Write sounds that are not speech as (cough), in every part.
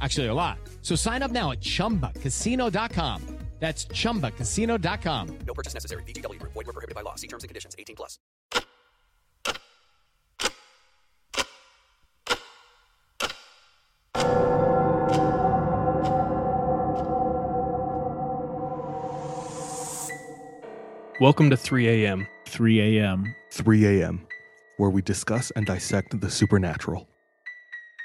Actually, a lot. So sign up now at chumbacasino.com. That's chumbacasino.com. No purchase necessary. VGW Group. Void were prohibited by law. See terms and conditions. 18 plus. Welcome to 3 a.m. 3 a.m. 3 a.m., where we discuss and dissect the supernatural.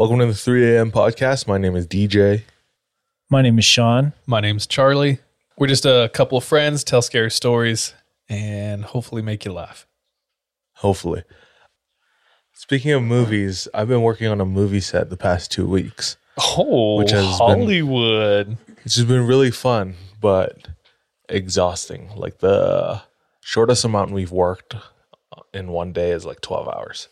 Welcome to the 3 a.m. podcast. My name is DJ. My name is Sean. My name's Charlie. We're just a couple of friends, tell scary stories, and hopefully make you laugh. Hopefully. Speaking of movies, I've been working on a movie set the past two weeks. Oh, Which has been- Hollywood. It's just been really fun, but exhausting. Like the shortest amount we've worked in one day is like 12 hours.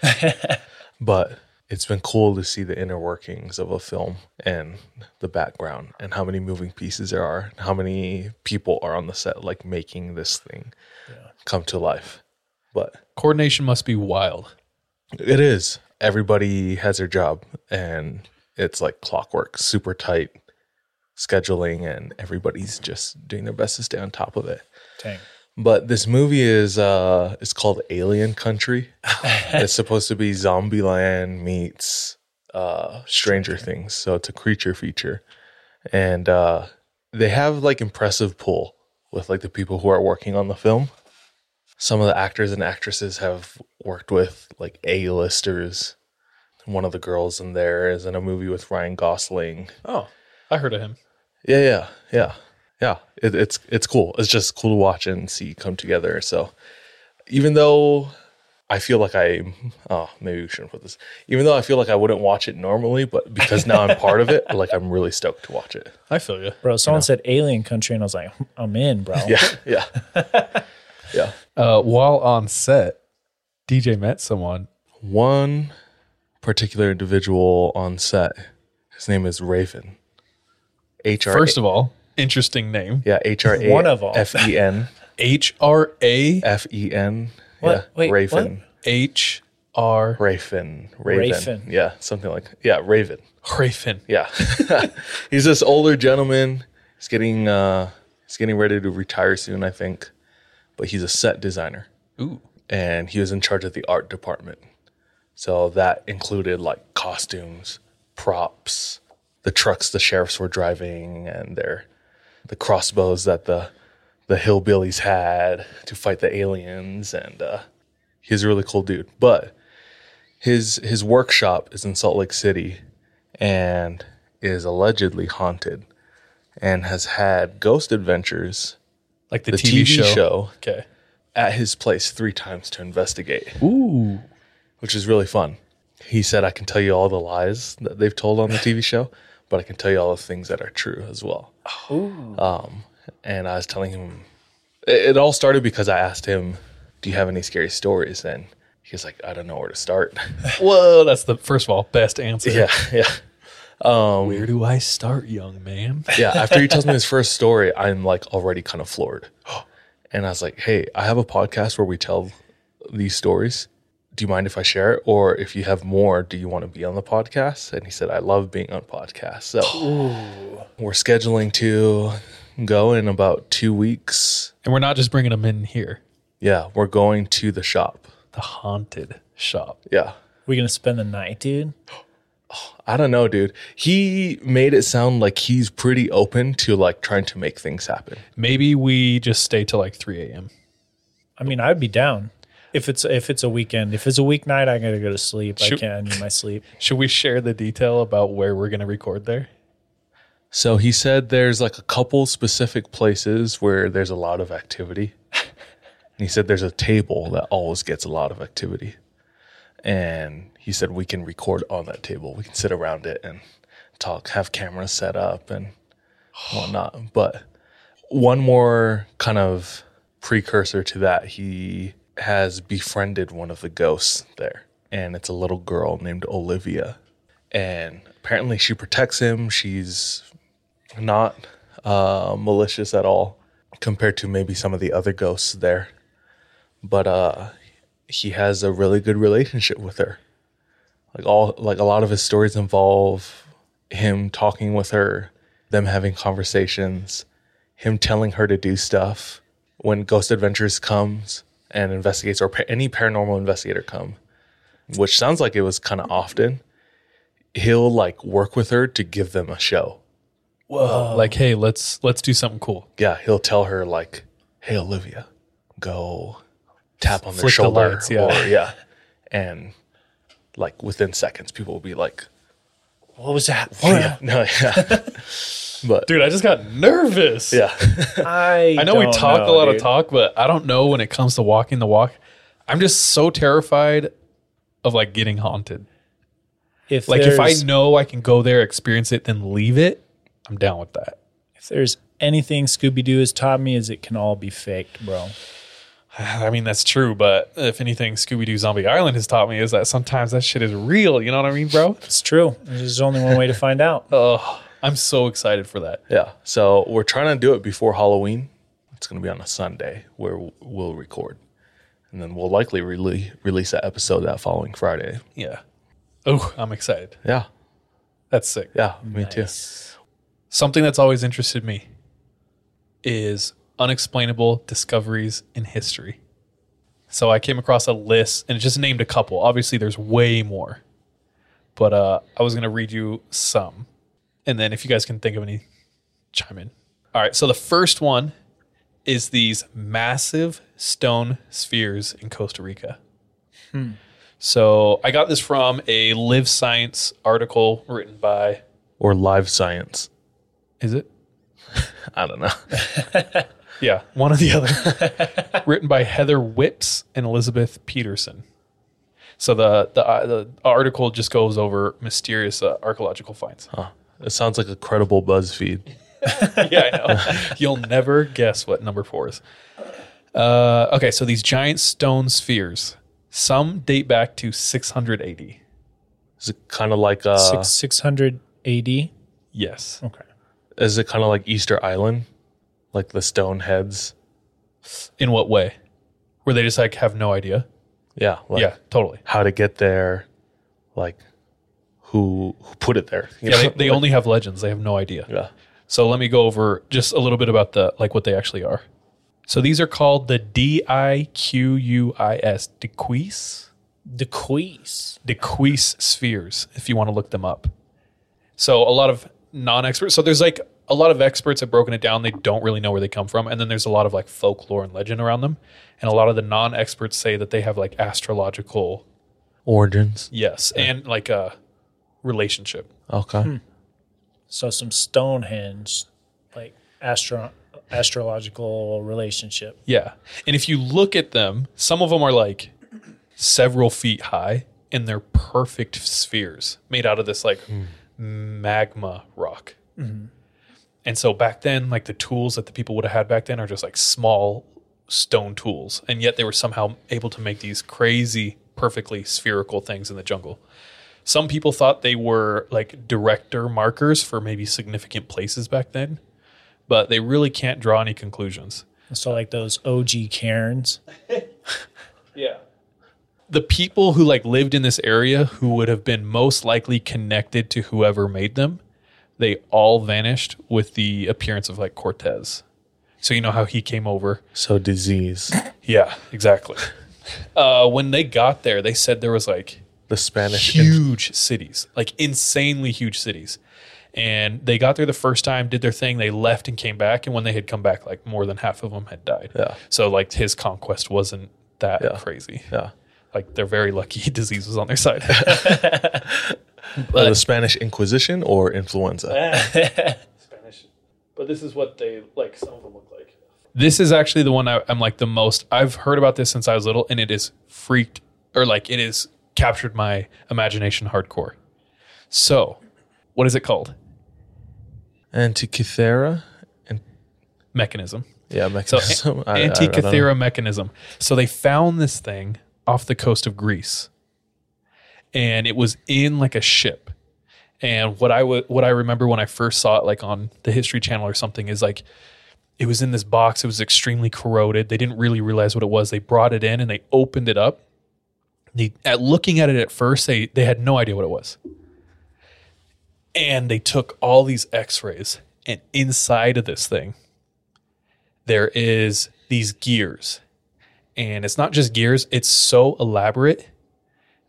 (laughs) but it's been cool to see the inner workings of a film and the background and how many moving pieces there are, and how many people are on the set, like making this thing come to life. But Coordination must be wild. it is. Everybody has their job and it's like clockwork, super tight scheduling, and everybody's just doing their best to stay on top of it. Dang. But this movie is uh it's called Alien Country. (laughs) it's supposed to be Zombieland meets uh Stranger Things. So it's a creature feature. And uh they have like impressive pull with like the people who are working on the film. Some of the actors and actresses have worked with like A-listers. One of the girls in there is in a movie with Ryan Gosling. Oh, I heard of him. Yeah, yeah, yeah, yeah. It, it's it's cool. It's just cool to watch and see come together. So even though I feel like I, oh, maybe we shouldn't put this. Even though I feel like I wouldn't watch it normally, but because now I'm part of it, (laughs) like I'm really stoked to watch it. I feel you. Bro, someone said alien country, and I was like, I'm in, bro. (laughs) Yeah, yeah, (laughs) yeah. Uh, while on set, DJ met someone. One particular individual on set. His name is Raven. H R. First of all, interesting name. yeah, H R A One of 'em. F E N H R A F E N. What? Yeah, Wait, Raven. H R Raven. Raven. Raven. Yeah, something like yeah, Raven. Raven. Yeah. (laughs) he's this older gentleman. He's getting uh he's getting ready to retire soon, I think. But he's a set designer. Ooh. And he was in charge of the art department. So that included like costumes, props, the trucks the sheriffs were driving and their the crossbows that the the hillbillies had to fight the aliens and uh he's a really cool dude. But his his workshop is in Salt Lake City and is allegedly haunted and has had ghost adventures Like the, the TV, TV show. show. Okay. at his place three times to investigate, Ooh. which is really fun. He said, I can tell you all the lies that they've told on the TV show, but I can tell you all the things that are true as well. Um, and I was telling him, it, it all started because I asked him, Do you have any scary stories? And he was like, I don't know where to start. (laughs) Whoa, that's the first of all best answer. yeah, yeah. Where do I start, young man? yeah, (laughs) after he tells me his first story, I'm like already kind of floored. (gasps) And I was like, hey, I have a podcast where we tell these stories. Do you mind if I share it? Or if you have more, do you want to be on the podcast? And he said, I love being on podcasts. So we're scheduling to go in about two weeks. And we're not just bringing them in here. Yeah, we're going to the shop. The haunted shop. Yeah. we're gonna spend the night, dude? (sighs) I don't know, dude. He made it sound like he's pretty open to like trying to make things happen. Maybe we just stay till like 3 a.m. I mean, I'd be down if it's if it's a weekend. If it's a weeknight, I gotta go to sleep. I can't. I need my sleep. (laughs) Should we share the detail about where we're going to record there? So he said there's like a couple specific places where there's a lot of activity. (laughs) and he said there's a table that always gets a lot of activity. And he said we can record on that table. We can sit around it and talk, have cameras set up and (sighs) whatnot. But one more kind of precursor to that, he has befriended one of the ghosts there. And it's a little girl named Olivia. And apparently she protects him. She's not uh, malicious at all compared to maybe some of the other ghosts there. But uh, he has a really good relationship with her. Like all, like a lot of his stories involve him talking with her, them having conversations, him telling her to do stuff. When Ghost Adventures comes and investigates, or pa- any paranormal investigator come, which sounds like it was kind of often, he'll like work with her to give them a show. Whoa. Like, hey, let's let's do something cool. Yeah, he'll tell her like, "Hey, Olivia, go tap on their Flick the shoulder." lights, yeah. Or, yeah, and like within seconds, people will be like, What was that? Oh, yeah, (laughs) "No, yeah." (laughs) but Dude, I just got nervous. yeah, I (laughs) I know we don't talk know, a lot dude. of talk, but I don't know when it comes to walking the walk. I'm just so terrified of like getting haunted. If Like if I there's- know I can go there, experience it, then leave it, I'm down with that. if there's anything Scooby Doo has taught me, is it can all be faked, bro. (sighs) I mean, that's true, but if anything Scooby Doo Zombie Island has taught me is that sometimes that shit is real. You know what I mean, bro? It's true. There's only one way to find out. (laughs) Oh, I'm so excited for that. yeah. So we're trying to do it before Halloween. It's going to be on a Sunday where we'll record, and then we'll likely release release that episode that following Friday. Yeah. Oh, I'm excited. Yeah, That's sick. yeah, me too. Something that's always interested me is unexplainable discoveries in history. So I came across a list and it just named a couple. Obviously, there's way more, but uh, I was going to read you some. And then if you guys can think of any, chime in. All right. So the first one is these massive stone spheres in Costa Rica. So I got this from a Live Science article written by, Or live science. is it? (laughs) I don't know. (laughs) Yeah, one or the other. (laughs) Written by Heather Whipps and Elizabeth Peterson. So the the, uh, the article just goes over mysterious uh, archaeological finds. It sounds like a credible BuzzFeed. (laughs) yeah, I know. You'll never guess what number four is. Uh, okay, so these giant stone spheres, some date back to 680. Is it kind of like uh, Six six hundred AD. Yes. Okay. is it kind of like Easter Island, like the stone heads? In what way? Where they just like have no idea. Yeah, like yeah, totally. how to get there, like who who put it there? you Yeah, they, know? they only have legends. They have no idea. yeah. So let me go over just a little bit about the like what they actually are. So these are called the D I Q U I S Diquís The quiz. Spheres. If you want to look them up. So a lot of non-experts. So there's like a lot of experts have broken it down. They don't really know where they come from, and then there's a lot of like folklore and legend around them. And a lot of the non-experts say that they have like astrological Origins. yes and like a relationship. Okay. Hmm. So some Stonehenge, like astro astrological relationship. Yeah. And if you look at them, some of them are like several feet high and they're perfect spheres made out of this like hmm. magma rock. Mm-hmm. And so back then, like the tools that the people would have had back then are just like small stone tools. And yet they were somehow able to make these crazy, perfectly spherical things in the jungle. Some people thought they were like director markers for maybe significant places back then, but they really can't draw any conclusions. So like those OG Cairns. (laughs) Yeah. The people who like lived in this area who would have been most likely connected to whoever made them, they all vanished with the appearance of like Cortez. So you know how he came over? So disease. Yeah, exactly. (laughs) Uh, when they got there, they said there was like The Spanish. in- huge cities, like insanely huge cities. And they got there the first time, did their thing, they left and came back. And when they had come back, like more than half of them had died. Yeah. So like his conquest wasn't that Yeah. crazy. yeah. Like they're very lucky (laughs) disease was on their side. (laughs) (laughs) Uh, the Spanish Inquisition or influenza. (laughs) Spanish. But this is what they like. Some of them look like. This is actually the one I, I'm like the most. I've heard about this since I was little, and it is freaked or like it is captured my imagination hardcore. So, what is it called? Antikythera. And Mechanism. yeah, So, mechanism. (laughs) I- I- I. Antikythera mechanism. So they found this thing off the coast of Greece, and it was in like a ship. And what I would, what I remember when I first saw it, like on the History Channel or something, is like it was in this box. It was extremely corroded. They didn't really realize what it was. They brought it in and they opened it up. They, at looking at it at first, they they had no idea what it was. And they took all these X-rays, and inside of this thing, there is these gears and it's not just gears it's so elaborate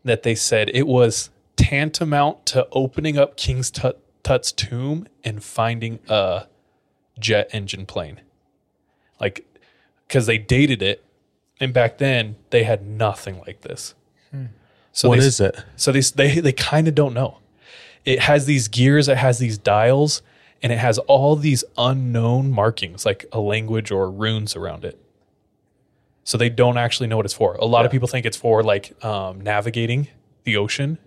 that they said it was tantamount to opening up king's tut tut's tomb and finding a jet engine plane like because they dated it and back then they had nothing like this so What they, is it? so they they they kind of don't know. It has these gears, it has these dials, and it has all these unknown markings like a language or runes around it. So they don't actually know what it's for. A lot of people think it's for like um, navigating the ocean,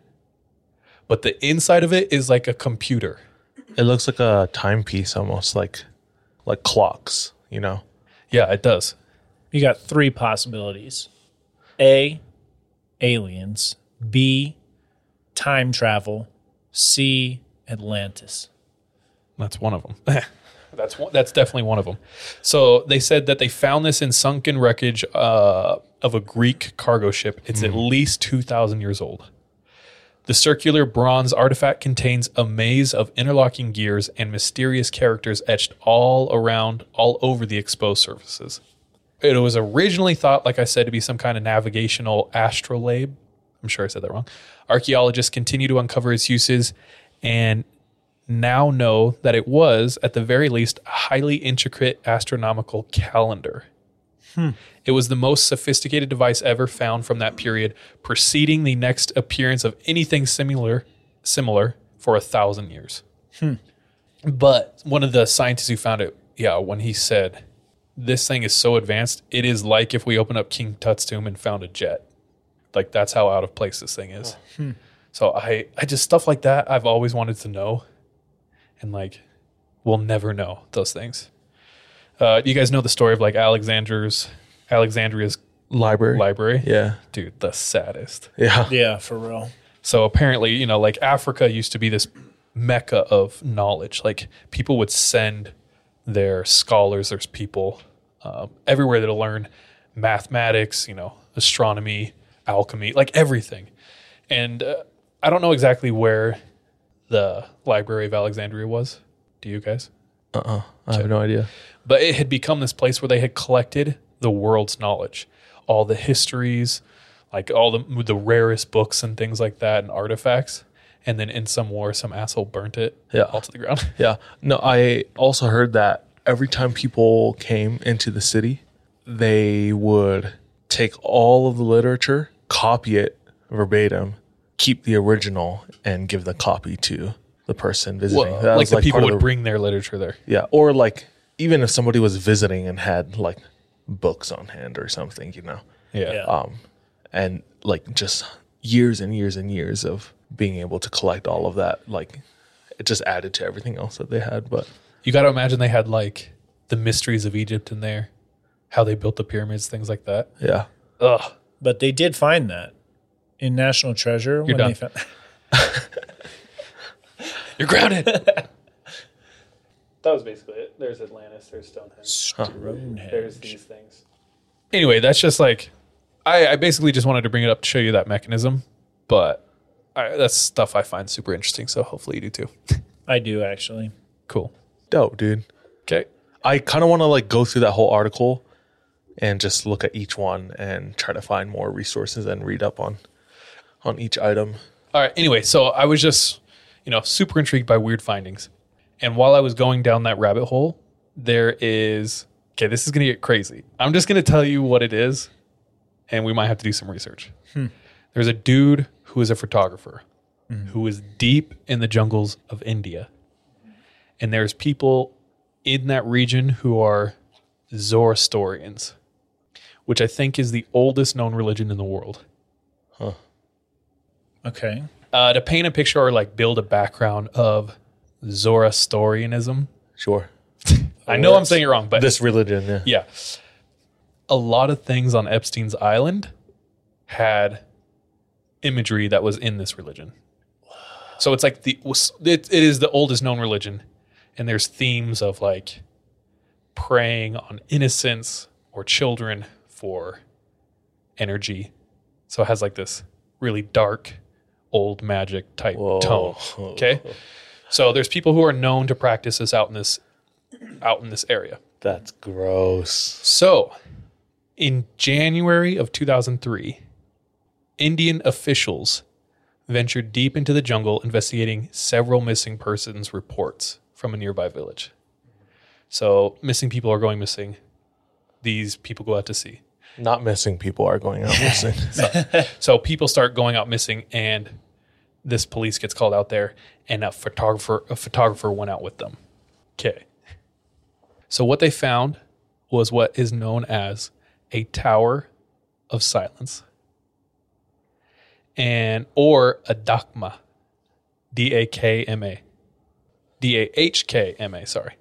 but the inside of it is like a computer. It looks like a timepiece almost like like clocks, you know. Yeah, it does. You got three possibilities A, aliens. B, time travel. C, Atlantis. That's one of them. (laughs) that's one, that's definitely one of them. So they said that they found this in sunken wreckage uh, of a Greek cargo ship. It's at least two thousand years old. The circular bronze artifact contains a maze of interlocking gears and mysterious characters etched all around, all over the exposed surfaces. It was originally thought, like I said, to be some kind of navigational astrolabe. I'm sure I said that wrong. Archaeologists continue to uncover its uses and now know that it was, at the very least, a highly intricate astronomical calendar. Hmm. It was the most sophisticated device ever found from that period, preceding the next appearance of anything similar similar for a thousand years. Hmm. But one of the scientists who found it, yeah, when he said, This thing is so advanced, it is like if we open up King Tut's tomb and found a jet. Like that's how out of place this thing is. Hmm. So I, I just stuff like that I've always wanted to know. And like we'll never know those things. Uh, you guys know the story of like Alexander's Alexandria's Library. library? Yeah. Dude, the saddest. Yeah. (laughs) Yeah, for real. So apparently, you know, like Africa used to be this mecca of knowledge. Like people would send their scholars, there's people um, everywhere to learn mathematics, you know, astronomy, alchemy, like everything. And uh, I don't know exactly where the Library of Alexandria was. Do you guys? Uh-uh. I have no idea. but it had become this place where they had collected the world's knowledge, all the histories, like all the the rarest books and things like that, and artifacts. And then in some war, some asshole burnt it Yeah. all to the ground. (laughs) Yeah. No, I also heard that every time people came into the city, they would take all of the literature, copy it verbatim, keep the original, and give the copy to the person visiting. Well, That like was, the people part of would bring their literature there. Yeah. Or like even if somebody was visiting and had like books on hand or something, you know. Yeah. Yeah. Um and like just years and years and years of being able to collect all of that, like it just added to everything else that they had. But You got to imagine they had like the mysteries of Egypt in there, how they built the pyramids, things like that. yeah. Ugh. But they did find that in National Treasure when done. they found (laughs) (laughs) You're grounded. that was basically it. There's Atlantis, there's Stonehenge. Stonehenge. There's these things. Anyway, that's just like I, I basically just wanted to bring it up to show you that mechanism, but I, that's stuff I find super interesting. So hopefully you do too. (laughs) I do actually. cool. Dope, dude. Okay. I kind of want to like go through that whole article and just look at each one and try to find more resources and read up on on each item. All right. Anyway, so I was just, you know, super intrigued by weird findings. And while I was going down that rabbit hole, there is, okay, this is going to get crazy. I'm just going to tell you what it is, and we might have to do some research. Hmm. There's a dude who is a photographer mm-hmm. who is deep in the jungles of India. And there's people in that region who are Zoroastrians, which I think is the oldest known religion in the world. Okay. uh, to paint a picture or like build a background of Zoroastrianism. Sure. (laughs) I know I'm saying it wrong, but This religion, yeah. yeah, a lot of things on Epstein's island had imagery that was in this religion. So it's like the it, it is the oldest known religion, and there's themes of like preying on innocence or children for energy. So it has like this really dark, old magic type Whoa. tone. Okay, so there's people who are known to practice this out in this out in this area. That's gross. So, in January of 2003, Indian officials ventured deep into the jungle investigating several missing persons reports from a nearby village. So, missing people are going missing. These people go out to sea. Not missing people are going out missing. (laughs) So, people start going out missing, and this police gets called out there, and a photographer a photographer went out with them. Okay. So what they found was what is known as a tower of silence. And or a dakma. D A K M A. D A H K M A, sorry.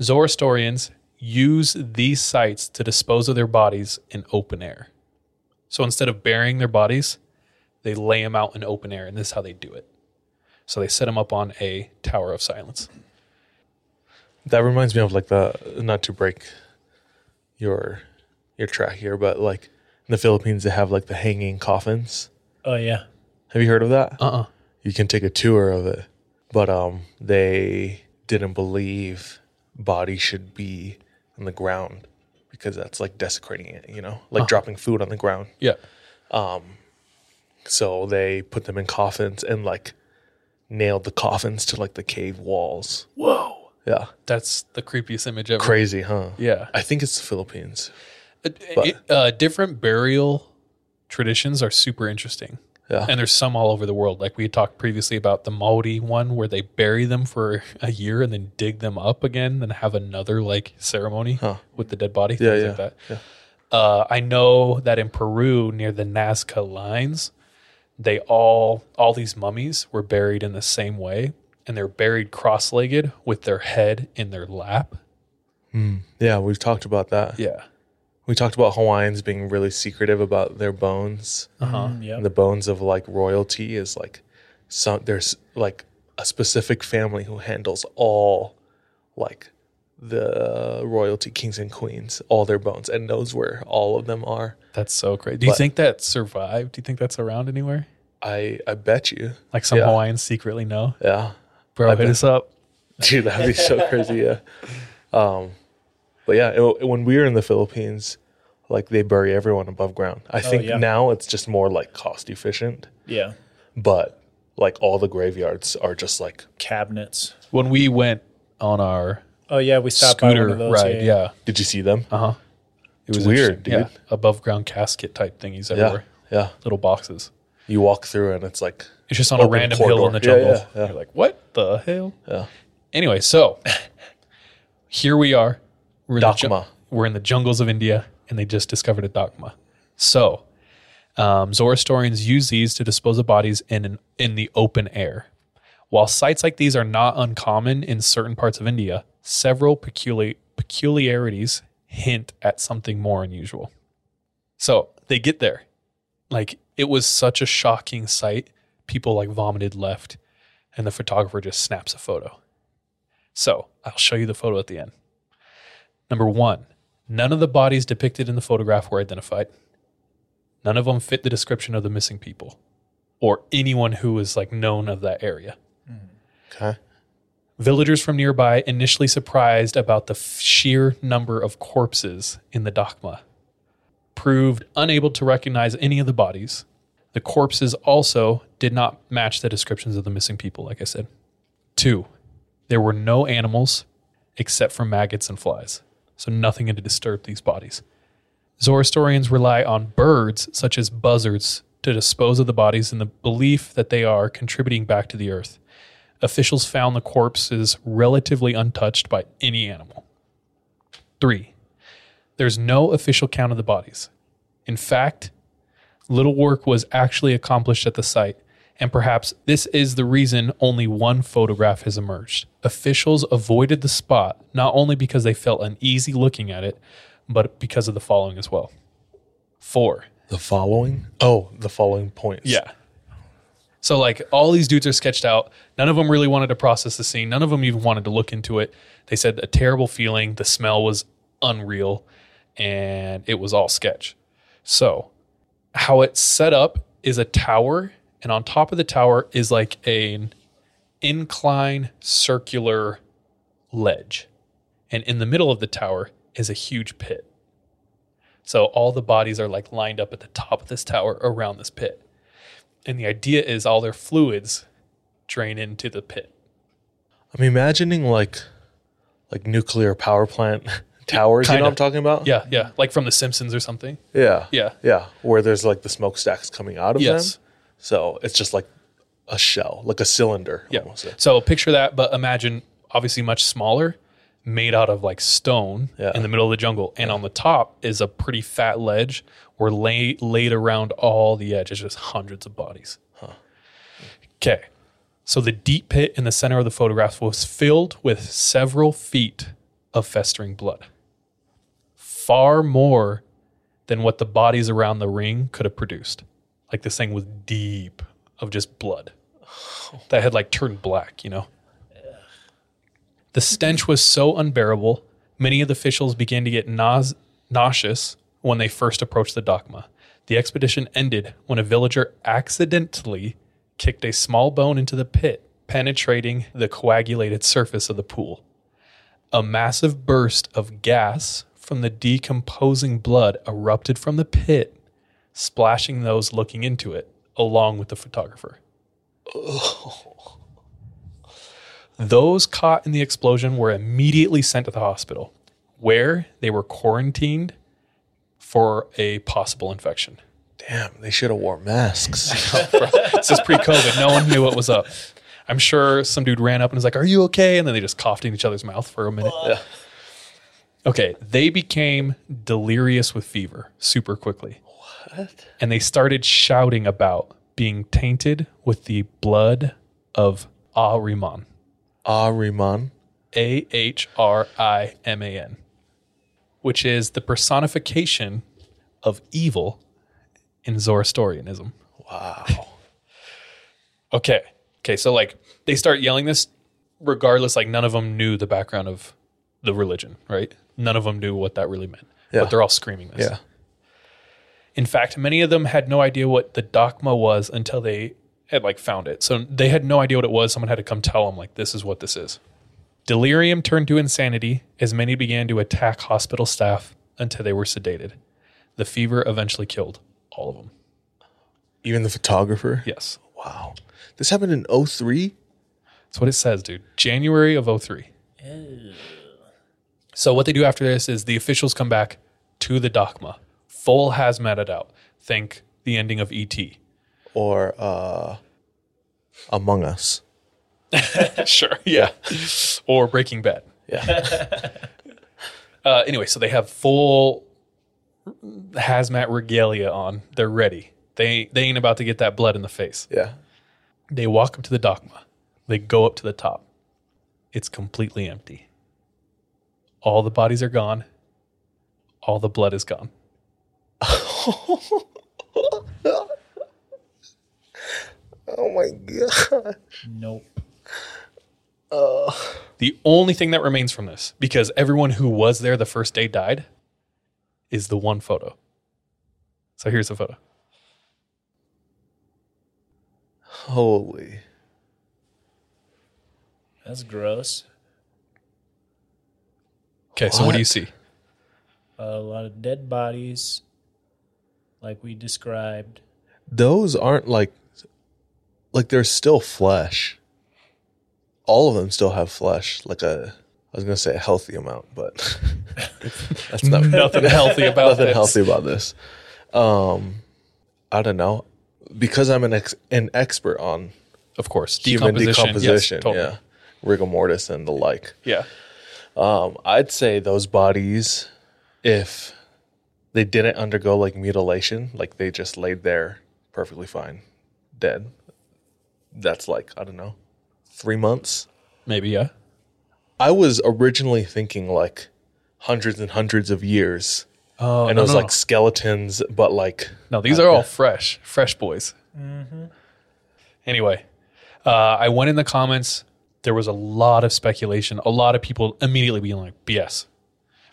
Zoroastrians use these sites to dispose of their bodies in open air. So instead of burying their bodies, they lay them out in open air, and this is how they do it. So they set them up on a tower of silence. that reminds me of like the not to break your your track here, but like in the Philippines they have like the hanging coffins. Oh yeah. Have you heard of that? Uh uh You can take a tour of it. But um they didn't believe bodies should be on the ground because that's like desecrating it, you know? Like dropping food on the ground. Yeah. So they put them in coffins and like nailed the coffins to like the cave walls. Whoa. Yeah. That's the creepiest image ever. Crazy, huh? Yeah. I think it's the Philippines. It- it- uh, different burial traditions are super interesting. Yeah. And there's some all over the world. Like we had talked previously about the Maori one where they bury them for a year and then dig them up again and have another like ceremony with the dead body, Yeah, things yeah, like that. Uh, I know that in Peru near the Nazca lines, they all all these mummies were buried in the same way and they're buried cross-legged with their head in their lap. Hmm. Yeah, we've talked about that. Yeah. We talked about Hawaiians being really secretive about their bones. Uh-huh. Mm-hmm. Mm-hmm. Yeah. The bones of like royalty is like some there's like a specific family who handles all like the royalty kings and queens, all their bones and knows where all of them are. That's so great. Do you But- think that survived? Do you think that's around anywhere? I I bet you. Like some Yeah. Hawaiians secretly know? Yeah. Bro, hit bet. us up. (laughs) Dude, that'd be so crazy. Yeah. Um, but yeah, it, when we were in the Philippines, like they bury everyone above ground. I think yeah. now it's just more like cost efficient, Yeah. but like all the graveyards are just like. Cabinets. When we went on our Oh yeah, we stopped by scooter one of those. ride, yeah. Did you see them? Uh huh. It It's weird, interesting. Yeah. dude. Above ground casket type thingies everywhere. yeah. Little boxes. You walk through and it's like It's just on a random hill in the jungle. Yeah, yeah, yeah. You're like, what the hell? Yeah. Anyway, so (laughs) here we are. We're in, the ju- we're in the jungles of India, and they just discovered a Dakma. So um, Zoroastrians use these to dispose of bodies in an, in the open air. While sites like these are not uncommon in certain parts of India, several peculi- peculiarities hint at something more unusual. So they get there. Like it was such a shocking sight. People like vomited left, and the photographer just snaps a photo. So I'll show you the photo at the end. Number one, none of the bodies depicted in the photograph were identified. None of them fit the description of the missing people or anyone who was like known of that area. Hmm. okay. Villagers from nearby initially surprised about the sheer number of corpses in the Dakma. Proved unable to recognize any of the bodies. The corpses also did not match the descriptions of the missing people, like I said. Two, there were no animals except for maggots and flies, so nothing had disturb these bodies. Zoroastrians rely on birds, such as buzzards, to dispose of the bodies in the belief that they are contributing back to the earth. Officials found the corpses relatively untouched by any animal. Three, there's no official count of the bodies. In fact, little work was actually accomplished at the site, and perhaps this is the reason only one photograph has emerged. Officials avoided the spot not only because they felt uneasy looking at it, but because of the following as well. Four, The following? Oh, the following points. yeah. So like all these dudes are sketched out. None of them really wanted to process the scene. None of them even wanted to look into it. They said a terrible feeling. The smell was unreal, and it was all sketch. So how it's set up is a tower, and on top of the tower is like an incline circular ledge, and in the middle of the tower is a huge pit. So all the bodies are like lined up at the top of this tower around this pit. And the idea is all their fluids drain into the pit. I'm imagining like like nuclear power plant (laughs) towers, you know what I'm talking about? Yeah, yeah. Like from The Simpsons or something. Yeah. Yeah. Yeah. Where there's like the smokestacks coming out of Yes. them. So it's just like a shell, like a cylinder. Yeah. almost. So picture that, but imagine obviously much smaller, made out of like stone Yeah. in the middle of the jungle. And on the top is a pretty fat ledge where lay, laid around all the edge is just hundreds of bodies. Okay. So the deep pit in the center of the photograph was filled with several feet of festering blood. Far more than what the bodies around the ring could have produced. Like this thing was deep of just blood that had like turned black, you know? The stench was so unbearable, many of the officials began to get nause- nauseous when they first approached the Dakma. The expedition ended when a villager accidentally kicked a small bone into the pit, penetrating the coagulated surface of the pool. A massive burst of gas from the decomposing blood erupted from the pit, splashing those looking into it, along with the photographer. (laughs) Those caught in the explosion were immediately sent to the hospital, where they were quarantined for a possible infection. Damn, they should have wore masks. (laughs) This is pre COVID. No one knew what was up. I'm sure some dude ran up and was like, Are you okay? And then they just coughed in each other's mouth for a minute. Okay. They became delirious with fever super quickly. What? And they started shouting about being tainted with the blood of Ahriman. Ahriman. A H R I M A N, which is the personification of evil in Zoroastrianism. Wow. Okay. Okay. So, like, they start yelling this regardless, like, none of them knew the background of the religion, right? None of them knew what that really meant. Yeah. But they're all screaming this. Yeah. In fact, many of them had no idea what the Dakma was until they had like found it. So they had no idea what it was. Someone had to come tell them like this is what this is. Delirium turned to insanity as many began to attack hospital staff until they were sedated. The fever eventually killed all of them. Even the photographer? Yes. Wow. This happened in 03? That's what it says, dude. January of 03. So what they do after this is the officials come back to the Dakma, full hazmat out. Think the ending of E ET. Or uh, Among Us? (laughs) sure. Yeah. or Breaking Bad. Yeah. (laughs) Uh, anyway, so they have full hazmat regalia on. They're ready. They they ain't about to get that blood in the face. yeah. They walk up to the Dakma. They go up to the top. It's completely empty. All the bodies are gone. All the blood is gone. (laughs) Oh my God. Nope. Uh. The only thing that remains from this, because everyone who was there the first day died, is the one photo. So here's the photo. Holy. That's gross. Okay, so what do you see? A lot of dead bodies, like we described. those aren't like like there's still flesh. All of them still have flesh, like a I was gonna say a healthy amount, but (laughs) that's not (laughs) Nothing healthy (laughs) about this. nothing this. healthy about this. Um, I don't know because I'm an ex- an expert on Of course, human decomposition. decomposition, Yes, totally. yeah, rigor mortis and the like. Yeah. Um, I'd say those bodies, if they didn't undergo like mutilation, like they just laid there perfectly fine, dead. That's like I don't know, three months. Maybe yeah. I was originally thinking like hundreds and hundreds of years, Oh, and no, it was no, like skeletons, but like no. These are all fresh, fresh boys. Anyway, uh, I went in the comments. There was a lot of speculation. A lot of people immediately being like BS,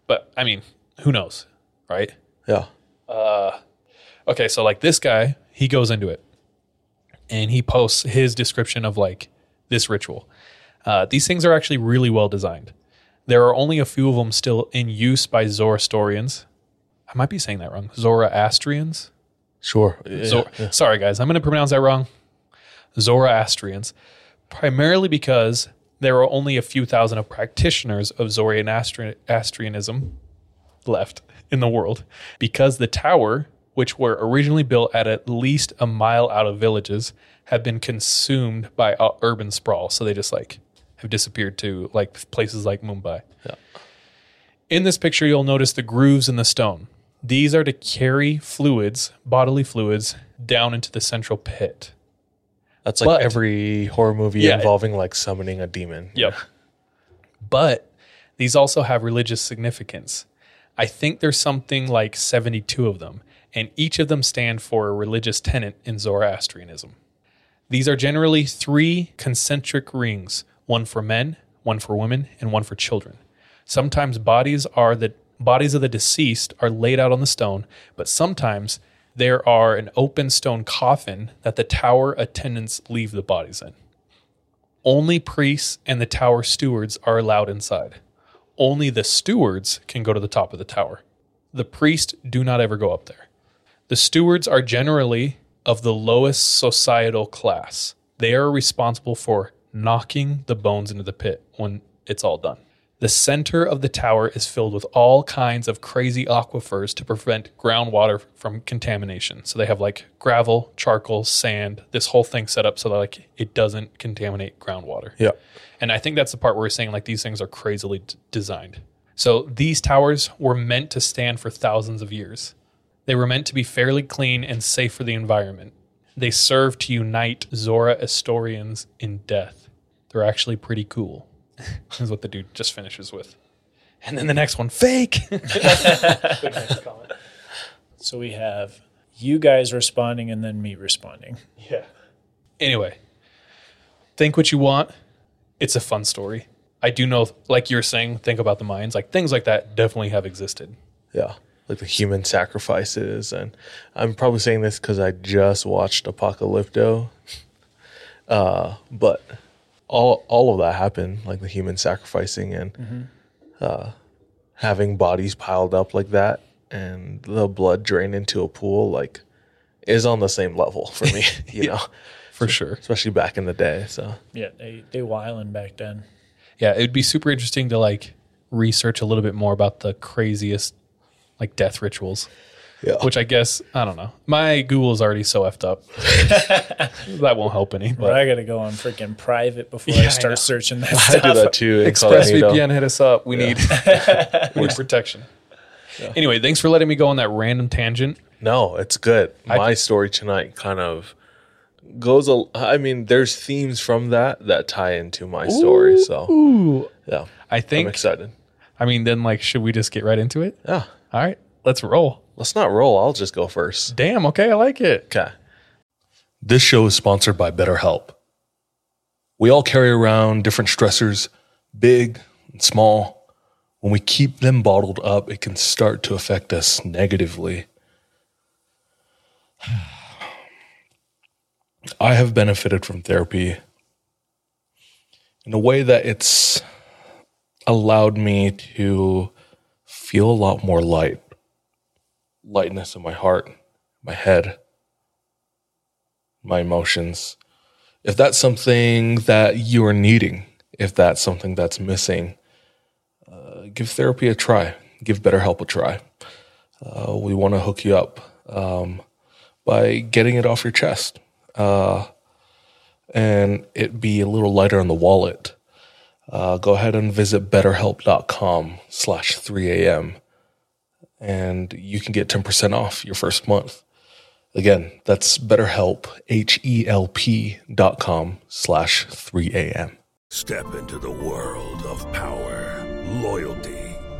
but I mean, who knows, right? yeah, okay, so like this guy, he goes into it and he posts his description of like this ritual. Uh, these things are actually really well designed. There are only a few of them still in use by Zoroastrians. I might be saying that wrong. Zoroastrians? sure. Yeah, Zor- yeah. Sorry, guys, I'm going to pronounce that wrong. Zoroastrians, primarily because there are only a few thousand of practitioners of Zoroastrianism left in the world, because the tower, which were originally built at at least a mile out of villages, have been consumed by uh, urban sprawl. So they just like have disappeared to like places like Mumbai. In this picture, you'll notice the grooves in the stone. These are to carry fluids, bodily fluids, down into the central pit. That's like But- every horror movie Yeah. involving like summoning a demon. Yep. But these also have religious significance. I think there's something like 72 of them, and each of them stand for a religious tenet in Zoroastrianism. These are generally three concentric rings one for men, one for women, and one for children. Sometimes bodies are the bodies of the deceased are laid out on the stone, but sometimes there are an open stone coffin that the tower attendants leave the bodies in. Only priests and the tower stewards are allowed inside. Only the stewards can go to the top of the tower. The priests do not ever go up there. The stewards are generally of the lowest societal class. They are responsible for knocking the bones into the pit when it's all done. The center of the tower is filled with all kinds of crazy aquifers to prevent groundwater from contamination. So they have like gravel, charcoal, sand, this whole thing set up so that like it doesn't contaminate groundwater. Yeah. And I think that's the part where we're saying like these things are crazily d- designed. So these towers were meant to stand for thousands of years. They were meant to be fairly clean and safe for the environment. They serve to unite Zoroastrians in death. They're actually pretty cool. (laughs) is what the dude just finishes with. And then the next one, fake. (laughs) So we have you guys responding and then me responding. yeah. Anyway, think what you want. It's a fun story. I do know, like you're saying, think about the Mayans. Like things like that definitely have existed. Yeah. Like the human sacrifices. And I'm probably saying this because I just watched Apocalypto. (laughs) Uh, but all all of that happened, like the human sacrificing and uh, having bodies piled up like that and the blood drain into a pool, like is on the same level for me, (laughs) you know, For sure. especially back in the day. So Yeah, they they wilding back then. Yeah, it would be super interesting to like research a little bit more about the craziest like death rituals. yeah, Which I guess I don't know. My Google is already so effed up. (laughs) that won't help any. But But I got to go on freaking private before Yeah, I I start know. searching that I stuff. do that too. incognito. ExpressVPN hit us up. We need (laughs) (laughs) we need protection. Anyway, thanks for letting me go on that random tangent. No, it's good. I- My story tonight kind of goes. A, I mean, there's themes from that that tie into my story. So yeah, I think I'm think excited. I mean then like should we just get right into it? Yeah, All right, let's roll. let's not roll. I'll just go first. Damn, okay, I like it. Okay. This show is sponsored by BetterHelp. We all carry around different stressors, big and small. When we keep them bottled up, it can start to affect us negatively. (sighs) I have benefited from therapy in a way that it's allowed me to feel a lot more light, lightness in my heart, my head my emotions. If that's something that you are needing, if that's something that's missing, uh, give therapy a try. Give BetterHelp a try. Uh, we want to hook you up um, by getting it off your chest uh, and it be a little lighter on the wallet. Uh, go ahead and visit betterhelp.com slash 3am and you can get 10% off your first month. Again, that's betterhelp, H-E-L-P dot com slash 3am. Step into the world of power, loyalty,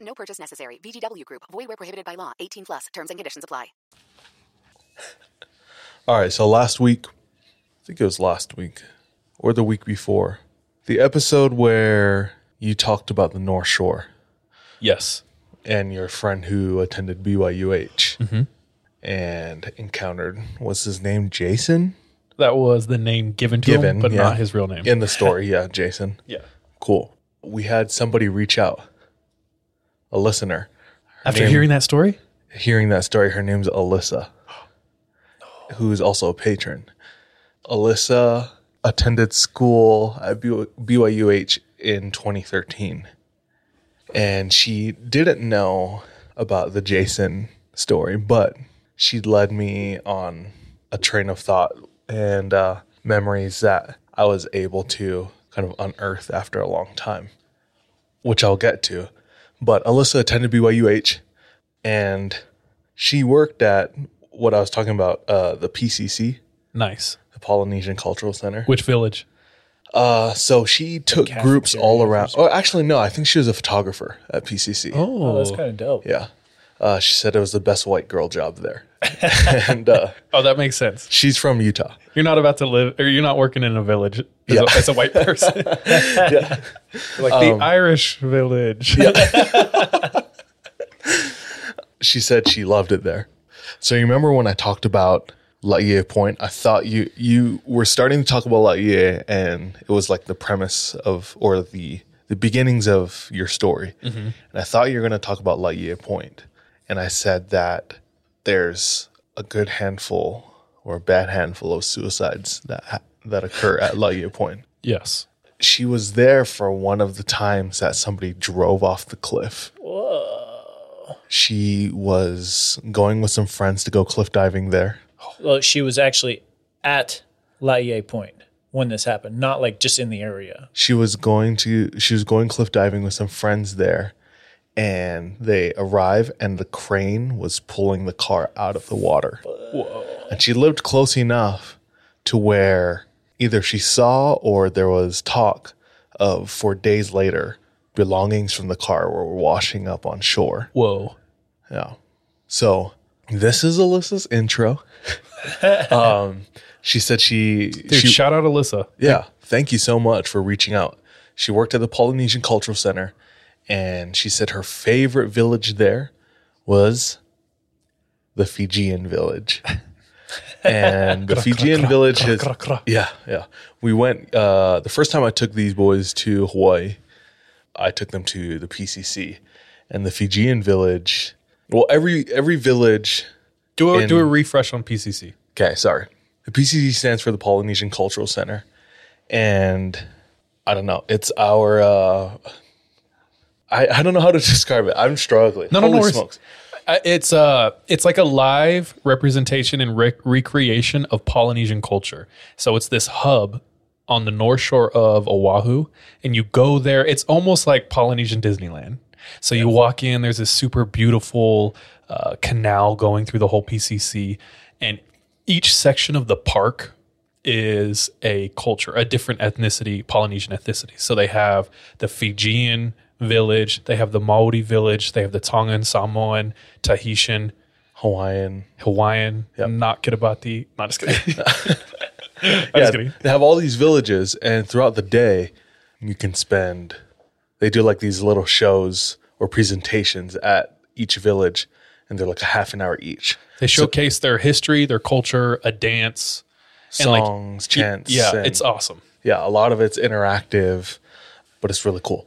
No purchase necessary. VGW Group. Void where prohibited by law. 18 plus. Terms and conditions apply. All right, so last week, I think it was last week or the week before, the episode where you talked about the North Shore Yes. and your friend who attended BYUH mm-hmm. and encountered, what's his name, Jason? That was the name given to him, but yeah. not his real name. In the story, yeah, Jason. (laughs) yeah. Cool. We had somebody reach out, a listener. Her After name- hearing that story? hearing that story, her name's Alyssa, who's also a patron. Alyssa attended school at BYUH in 2013, and she didn't know about the Jason story, but she led me on a train of thought and uh, memories that I was able to kind of unearth after a long time, which I'll get to. But Alyssa attended BYUH and she worked at what I was talking about, uh, the PCC, Nice. the Polynesian Cultural Center. Which village? Uh, so she took groups all around. Oh, actually, no, I think she was a photographer at PCC. Oh, that's kind of dope. Yeah. Uh, she said it was the best white girl job there. (laughs) (laughs) and uh, Oh, that makes sense. she's from Utah. You're not about to live, or you're not working in a village as, Yeah. a, as a white person. (laughs) yeah. like the um, Irish village. (laughs) she said she loved it there. So you remember when I talked about Laie Point? I thought you you were starting to talk about Laie, and it was like the premise of or the the beginnings of your story. Mm-hmm. And I thought you were going to talk about La Laie Point, and I said that there's a good handful or a bad handful of suicides that that occur at Laie Point. yes. She was there for one of the times that somebody drove off the cliff. Whoa. She was going with some friends to go cliff diving there. Well, she was actually at Laie Point when this happened, not like just in the area. She was going to she was going cliff diving with some friends there and they arrive and the crane was pulling the car out of the water. Whoa. And she lived close enough to where either she saw or there was talk of for days later belongings from the car were washing up on shore. Whoa. Yeah. So this is Alyssa's intro. (laughs) um, she said she, Dude, she shout out Alyssa. yeah, thank you so much for reaching out. She worked at the Polynesian Cultural Center, and she said her favorite village there was the Fijian village. (laughs) And the Fijian village kra. yeah, yeah. We went uh, the first time I took these boys to Hawaii. I took them to the PCC, and the Fijian village. Well, every every village Do a, In- do a refresh on PCC. Okay, sorry. The PCC stands for the Polynesian Cultural Center, and I don't know. It's our. Uh, I I don't know how to (laughs) describe it. I'm struggling. No, no, no Holy worries. smokes! Uh, It's uh, it's like a live representation and rec- recreation of Polynesian culture. So it's this hub on the north shore of Oahu, and you go there. It's almost like Polynesian Disneyland. So you walk in. There's this super beautiful uh, canal going through the whole PCC, and each section of the park is a culture, a different ethnicity, Polynesian ethnicity. So they have the Fijian village, they have the Maori village, they have the Tongan, Samoan, Tahitian, Hawaiian. Hawaiian, not Kiribati. Not just kidding. (laughs) (laughs) Yeah, just kidding. they have all these villages, and throughout the day, you can spend. They do like these little shows or presentations at each village, and they're like a half an hour each. They showcase their history, their culture, a dance, and, like, songs, chants. Yeah, and- it's awesome. yeah, a lot of it's interactive, but it's really cool.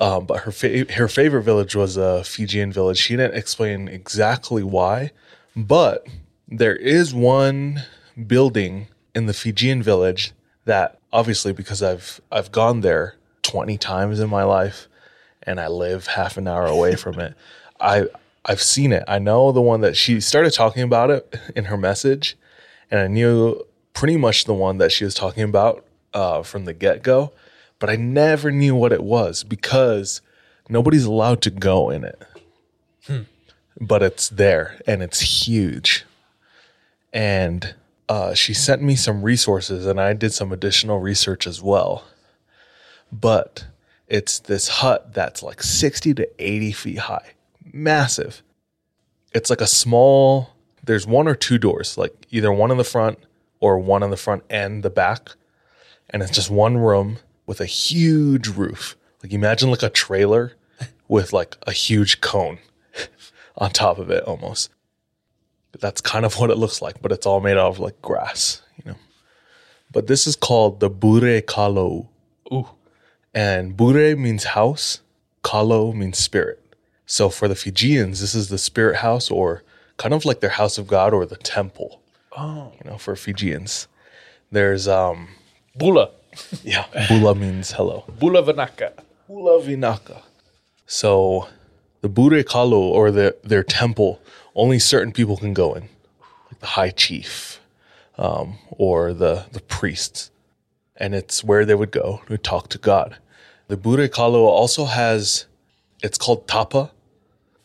Um, but her fa- her favorite village was a Fijian village. She didn't explain exactly why, but there is one building in the Fijian village that obviously because I've I've gone there 20 times in my life and I live half an hour away from it. (laughs) I I've seen it. I know the one that she started talking about it (laughs) in her message and I knew pretty much the one that she was talking about uh, from the get go, but I never knew what it was because nobody's allowed to go in it. But it's there and it's huge. And uh, she sent me some resources and I did some additional research as well. But it's this hut that's like 60 to 80 feet high, massive. It's like a small, there's one or two doors, like either one in the front or one on the front and the back. And it's just one room with a huge roof. Like imagine like a trailer with like a huge cone (laughs) on top of it almost. That's kind of what it looks like, but it's all made out of like grass, you know. But this is called the Bure Kalo. Ooh. And Bure means house, Kalo means spirit. So for the Fijians, this is the spirit house or kind of like their house of God or the temple. Oh. You know, for Fijians. There's um Bula. Yeah, (laughs) Bula means hello. Bula Vanaka. Bula Vinaka. So the Bure Kalo or the, their temple, only certain people can go in. Like the high chief um, or the, the priests. And it's where they would go to talk to God. The Bure Kalo also has, it's called tapa.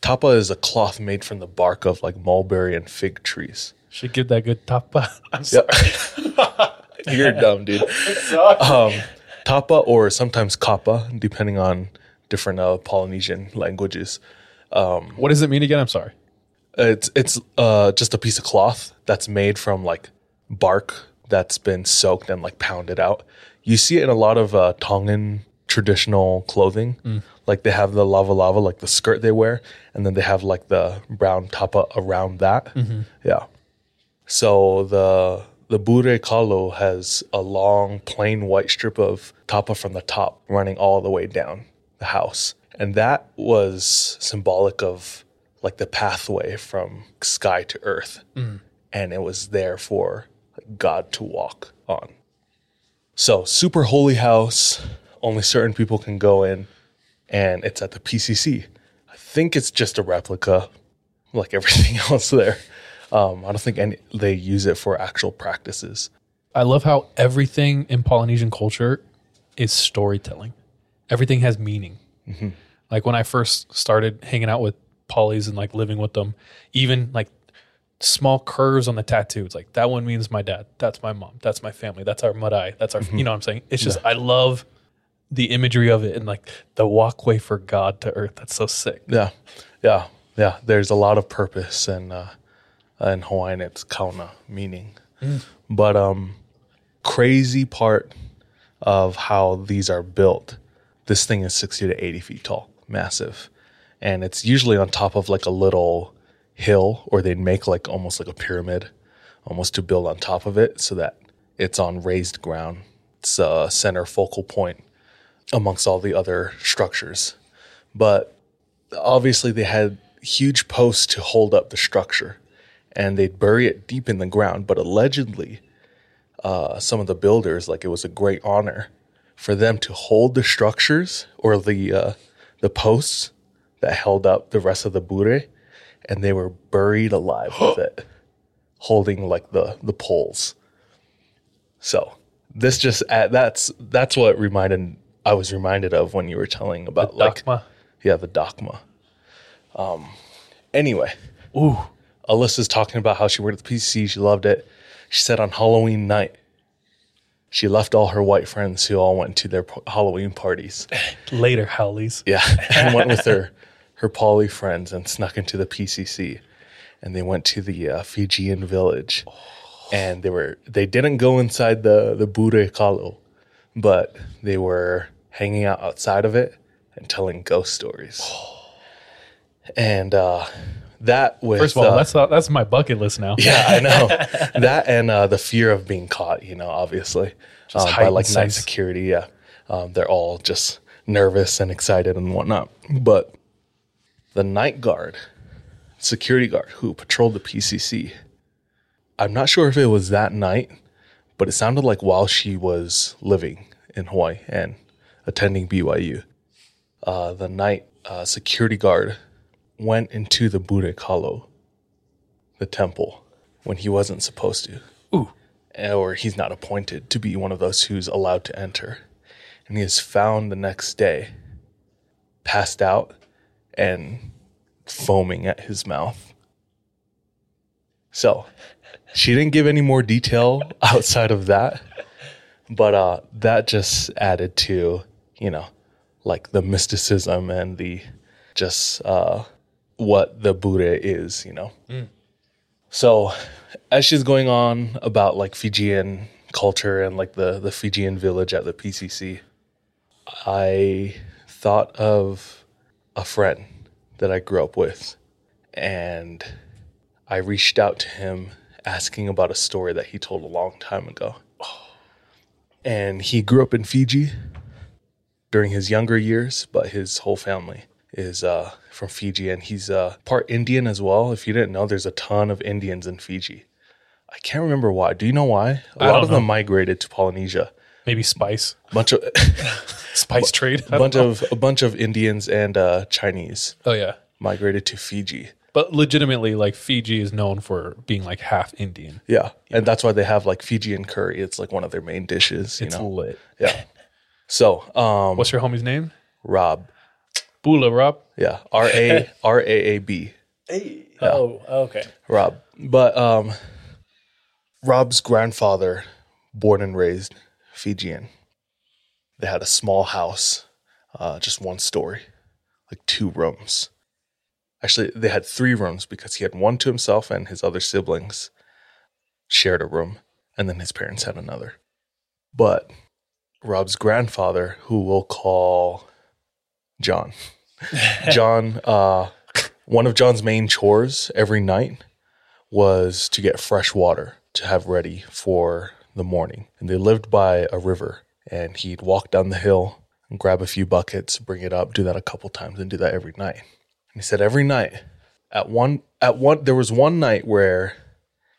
Tapa is a cloth made from the bark of like mulberry and fig trees. Should give that good tapa. I'm sorry. (laughs) (laughs) You're dumb, dude. Um, tapa or sometimes kapa, depending on different uh, Polynesian languages. Um, What does it mean again? I'm sorry. It's it's uh, just a piece of cloth that's made from like bark that's been soaked and like pounded out. You see it in a lot of uh, Tongan traditional clothing. Like they have the lava lava, like the skirt they wear, and then they have like the brown tapa around that. Yeah. So the the Bure Kalo has a long plain white strip of tapa from the top running all the way down the house. And that was symbolic of like the pathway from sky to earth. Mm. And it was there for God to walk on. So super holy house, only certain people can go in, and it's at the PCC. I think it's just a replica, like everything (laughs) else there. Um, I don't think any they use it for actual practices. I love how everything in Polynesian culture is storytelling. Everything has meaning. Like when I first started hanging out with Polys and like living with them, even like small curves on the tattoo. It's like that one means my dad. That's my mom. That's my family. That's our madai. That's our. You know what I'm saying? It's just I love the imagery of it and like the walkway for God to earth. That's so sick. Yeah, yeah, yeah. There's a lot of purpose, and uh, in Hawaiian it's kaona, meaning. But um, crazy part of how these are built. This thing is sixty to eighty feet tall, massive, and it's usually on top of like a little hill, or they'd make like almost like a pyramid, almost to build on top of it, so that it's on raised ground. It's a center focal point amongst all the other structures, but obviously they had huge posts to hold up the structure and they'd bury it deep in the ground but allegedly uh, some of the builders like it was a great honor for them to hold the structures or the uh, the posts that held up the rest of the bure and they were buried alive with (gasps) it holding like the the poles so this just uh, that's that's what reminded i was reminded of when you were telling about like Dakma. yeah, the Dakma. Um, anyway, ooh, Alyssa's talking about how she worked at the PC. She loved it. She said on Halloween night, she left all her white friends who all went to their p- Halloween parties. (laughs) Later, Haoles. Yeah, (laughs) and went with her (laughs) her poly friends and snuck into the PCC, and they went to the uh, Fijian village, and they were they didn't go inside the the Bure Kalo, but they were hanging out outside of it and telling ghost stories. (gasps) And uh, that with First of all, uh, that's uh, that's my bucket list now. yeah, I (laughs) know that and uh, the fear of being caught. You know, obviously, uh, by like night security. Yeah, um, they're all just nervous and excited and whatnot. But the night guard, security guard who patrolled the PCC, I'm not sure if it was that night, but it sounded like while she was living in Hawaii and attending BYU, uh, the night uh, security guard went into the Bure Kalo, the temple, when he wasn't supposed to. Ooh. Or he's not appointed to be one of those who's allowed to enter. And he is found the next day, passed out and foaming at his mouth. So she didn't give any more detail (laughs) outside of that. But uh, that just added to, you know, like the mysticism and the just uh, what the Buddha is, you know. So as she's going on about like Fijian culture and like the the Fijian village at the PCC, I thought of a friend that I grew up with, and I reached out to him asking about a story that he told a long time ago. And he grew up in Fiji during his younger years, but his whole family is uh, from Fiji, and he's uh, part Indian as well. If you didn't know, there's a ton of Indians in Fiji. I can't remember why. Do you know why? A I lot of them migrated to Polynesia. Maybe spice, bunch of (laughs) spice trade. A bunch know. of a bunch of Indians and uh, Chinese Oh yeah, migrated to Fiji. but legitimately, like Fiji is known for being like half Indian. Yeah, and that's why they have like Fijian curry. It's like one of their main dishes. You It's know, lit. yeah. So, um, What's your homie's name? Rob? Bula Rob. Yeah, R A (laughs) R A A B. Hey. Oh, okay. Rob. But um, Rob's grandfather, born and raised Fijian, they had a small house, uh, just one story, like two rooms. Actually, they had three rooms because he had one to himself and his other siblings shared a room, and then his parents had another. But Rob's grandfather, who we'll call John, John, uh, one of John's main chores every night was to get fresh water to have ready for the morning. And they lived by a river, and he'd walk down the hill and grab a few buckets, bring it up, do that a couple times, and do that every night. And he said every night, at one, at one, there was one night where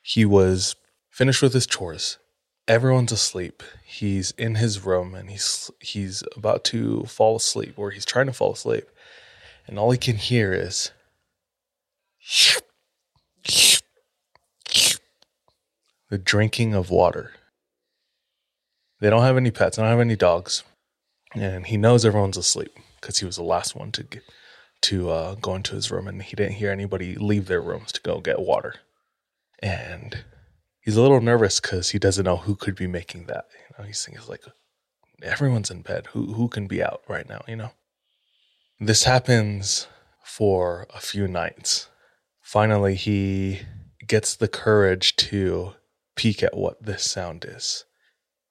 he was finished with his chores. Everyone's asleep. He's in his room and he's he's about to fall asleep, or he's trying to fall asleep, and all he can hear is the drinking of water. They don't have any pets. They don't have any dogs, and he knows everyone's asleep because he was the last one to get, to uh, go into his room, and he didn't hear anybody leave their rooms to go get water. And he's a little nervous because he doesn't know who could be making that. You know, he's thinking like, everyone's in bed. Who who can be out right now? You know. This happens for a few nights. Finally, he gets the courage to peek at what this sound is.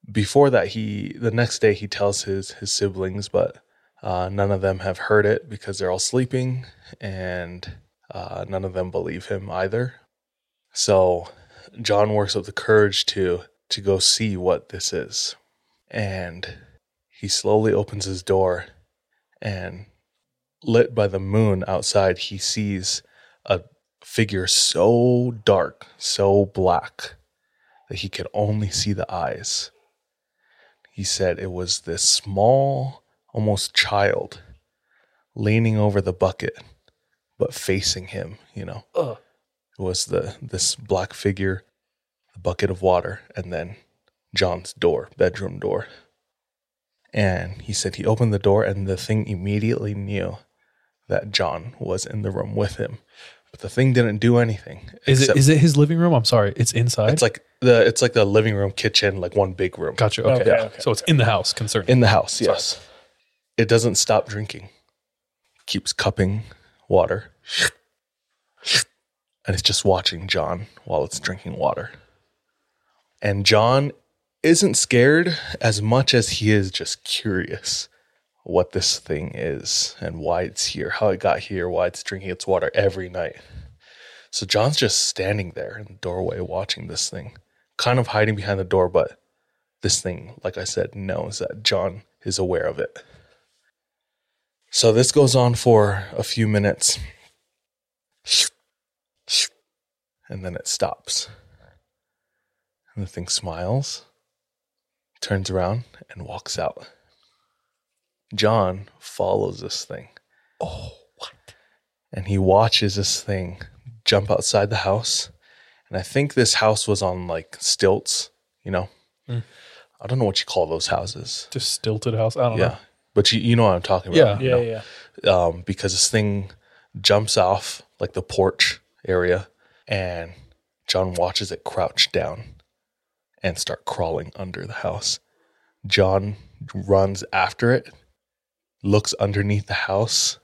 Before that, he the next day he tells his his siblings, but uh, none of them have heard it because they're all sleeping, and uh, none of them believe him either. So John works up the courage to to go see what this is, and he slowly opens his door, and lit by the moon outside, he sees a figure so dark, so black that he could only see the eyes. He said it was this small, almost child leaning over the bucket, but facing him, you know. Ugh. It was the this black figure, the bucket of water, and then John's door, bedroom door. And he said he opened the door and the thing immediately knew that John was in the room with him. But the thing didn't do anything. Is it except- is it his living room? I'm sorry, it's inside. It's like the it's like the living room, kitchen, like one big room. Gotcha. Okay. Okay, okay. So it's in the house. Concerning. In the house, yes. It doesn't stop drinking. Keeps cupping water. And it's just watching John while it's drinking water. And John isn't scared as much as he is just curious. what this thing is and why it's here, how it got here, why it's drinking its water every night. So John's just standing there in the doorway watching this thing, kind of hiding behind the door, but this thing, like I said, knows that John is aware of it. So this goes on for a few minutes. And then it stops. And the thing smiles, turns around, and walks out. John follows this thing. Oh, what? And he watches this thing jump outside the house. And I think this house was on like stilts, you know? Mm. I don't know what you call those houses. Just stilted house. I don't know. Yeah. know. But you, you know what I'm talking about. Yeah. Yeah, know? yeah. um, because this thing jumps off like the porch area, and John watches it crouch down and start crawling under the house. John runs after it, looks underneath the house,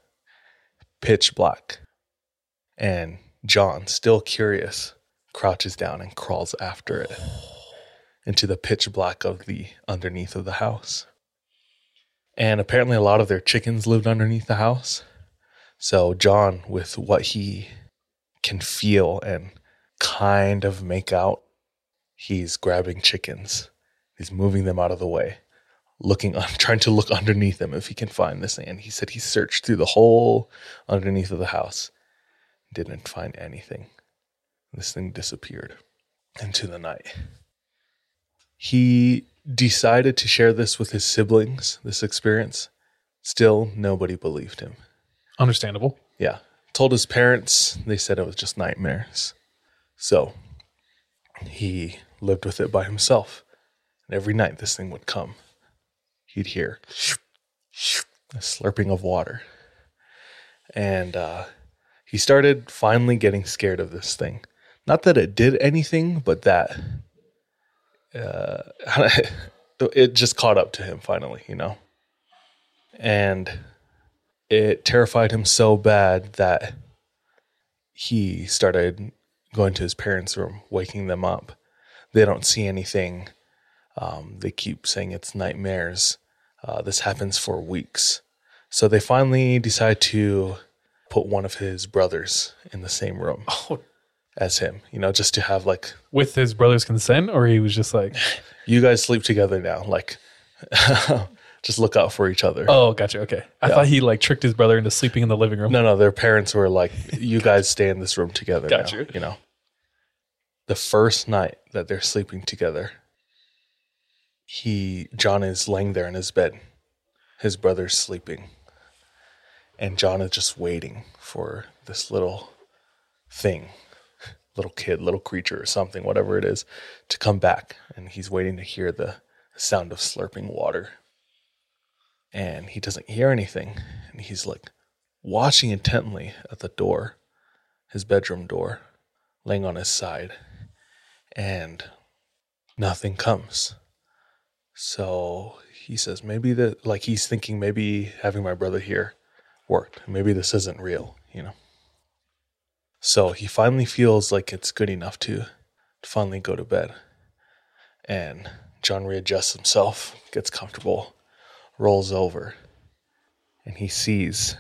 pitch black, and John, still curious, crouches down and crawls after it into the pitch black of the underneath of the house. And apparently, a lot of their chickens lived underneath the house. So, John, with what he can feel and kind of make out, he's grabbing chickens. He's moving them out of the way, looking, (laughs) trying to look underneath them if he can find this thing. And he said he searched through the whole underneath of the house, didn't find anything. This thing disappeared into the night. He decided to share this with his siblings, this experience. Still, nobody believed him. Understandable. Yeah. Told his parents, they said it was just nightmares. So he lived with it by himself. And every night this thing would come. He'd hear a slurping of water. And uh, he started finally getting scared of this thing. Not that it did anything, but that uh, (laughs) it just caught up to him finally, you know? And it terrified him so bad that he started going to his parents' room, waking them up. They don't see anything. Um, they keep saying it's nightmares. Uh, this happens for weeks. So they finally decide to put one of his brothers in the same room (laughs) Oh, as him, you know, just to have like, with his brother's consent, or he was just like, (laughs) you guys sleep together now. Like, (laughs) just look out for each other. oh, gotcha. Okay. I Yeah. thought he like tricked his brother into sleeping in the living room. No, no, their parents were like, "You guys stay in this room together." Got now," you. You know, the first night that they're sleeping together, he John is laying there in his bed, his brother's sleeping, and John is just waiting for this little thing, little kid, little creature, or something, whatever it is, to come back, and he's waiting to hear the sound of slurping water. And he doesn't hear anything, and he's like watching intently at the door, his bedroom door, laying on his side, and nothing comes. So he says, maybe that, like, he's thinking maybe having my brother here worked. Maybe this isn't real, you know? So he finally feels like it's good enough to, to finally go to bed. And John readjusts himself, gets comfortable, rolls over, and he sees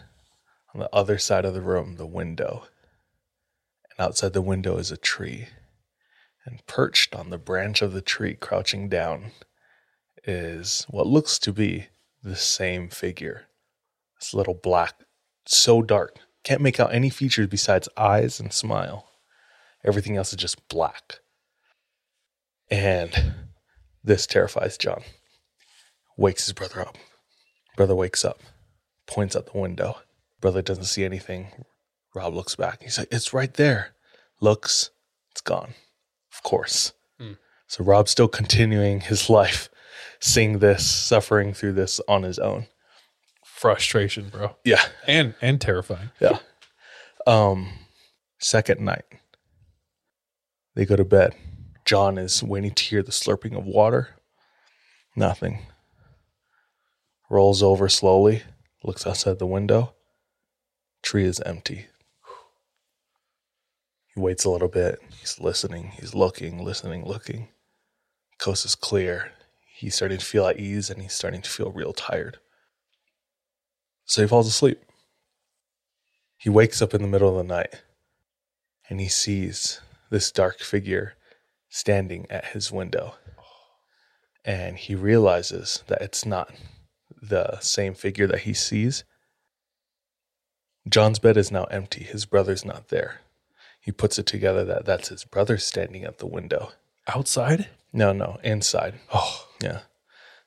on the other side of the room the window. And outside the window is a tree. And perched on the branch of the tree, crouching down, is what looks to be the same figure. This little black, so dark. Can't make out any features besides eyes and smile. Everything else is just black. And this terrifies John. Wakes his brother up. Brother wakes up, points out the window. Brother doesn't see anything. Rob looks back. He's like, It's right there. Looks, it's gone. Of course. So Rob's still continuing his (laughs) life, seeing this, suffering through this on his own. Frustration, bro. Yeah. And and terrifying. Yeah. Um, second night, they go to bed. John is waiting to hear the slurping of water. Nothing. Rolls over slowly, looks outside the window. Tree is empty. He waits a little bit. He's listening. He's looking, listening, looking. Coast is clear. He's starting to feel at ease and he's starting to feel real tired. So he falls asleep. He wakes up in the middle of the night and he sees this dark figure standing at his window. And he realizes that it's not the same figure that he sees. John's bed is now empty. His brother's not there. He puts it together that that's his brother standing at the window. Outside? No, no, inside. Oh, yeah.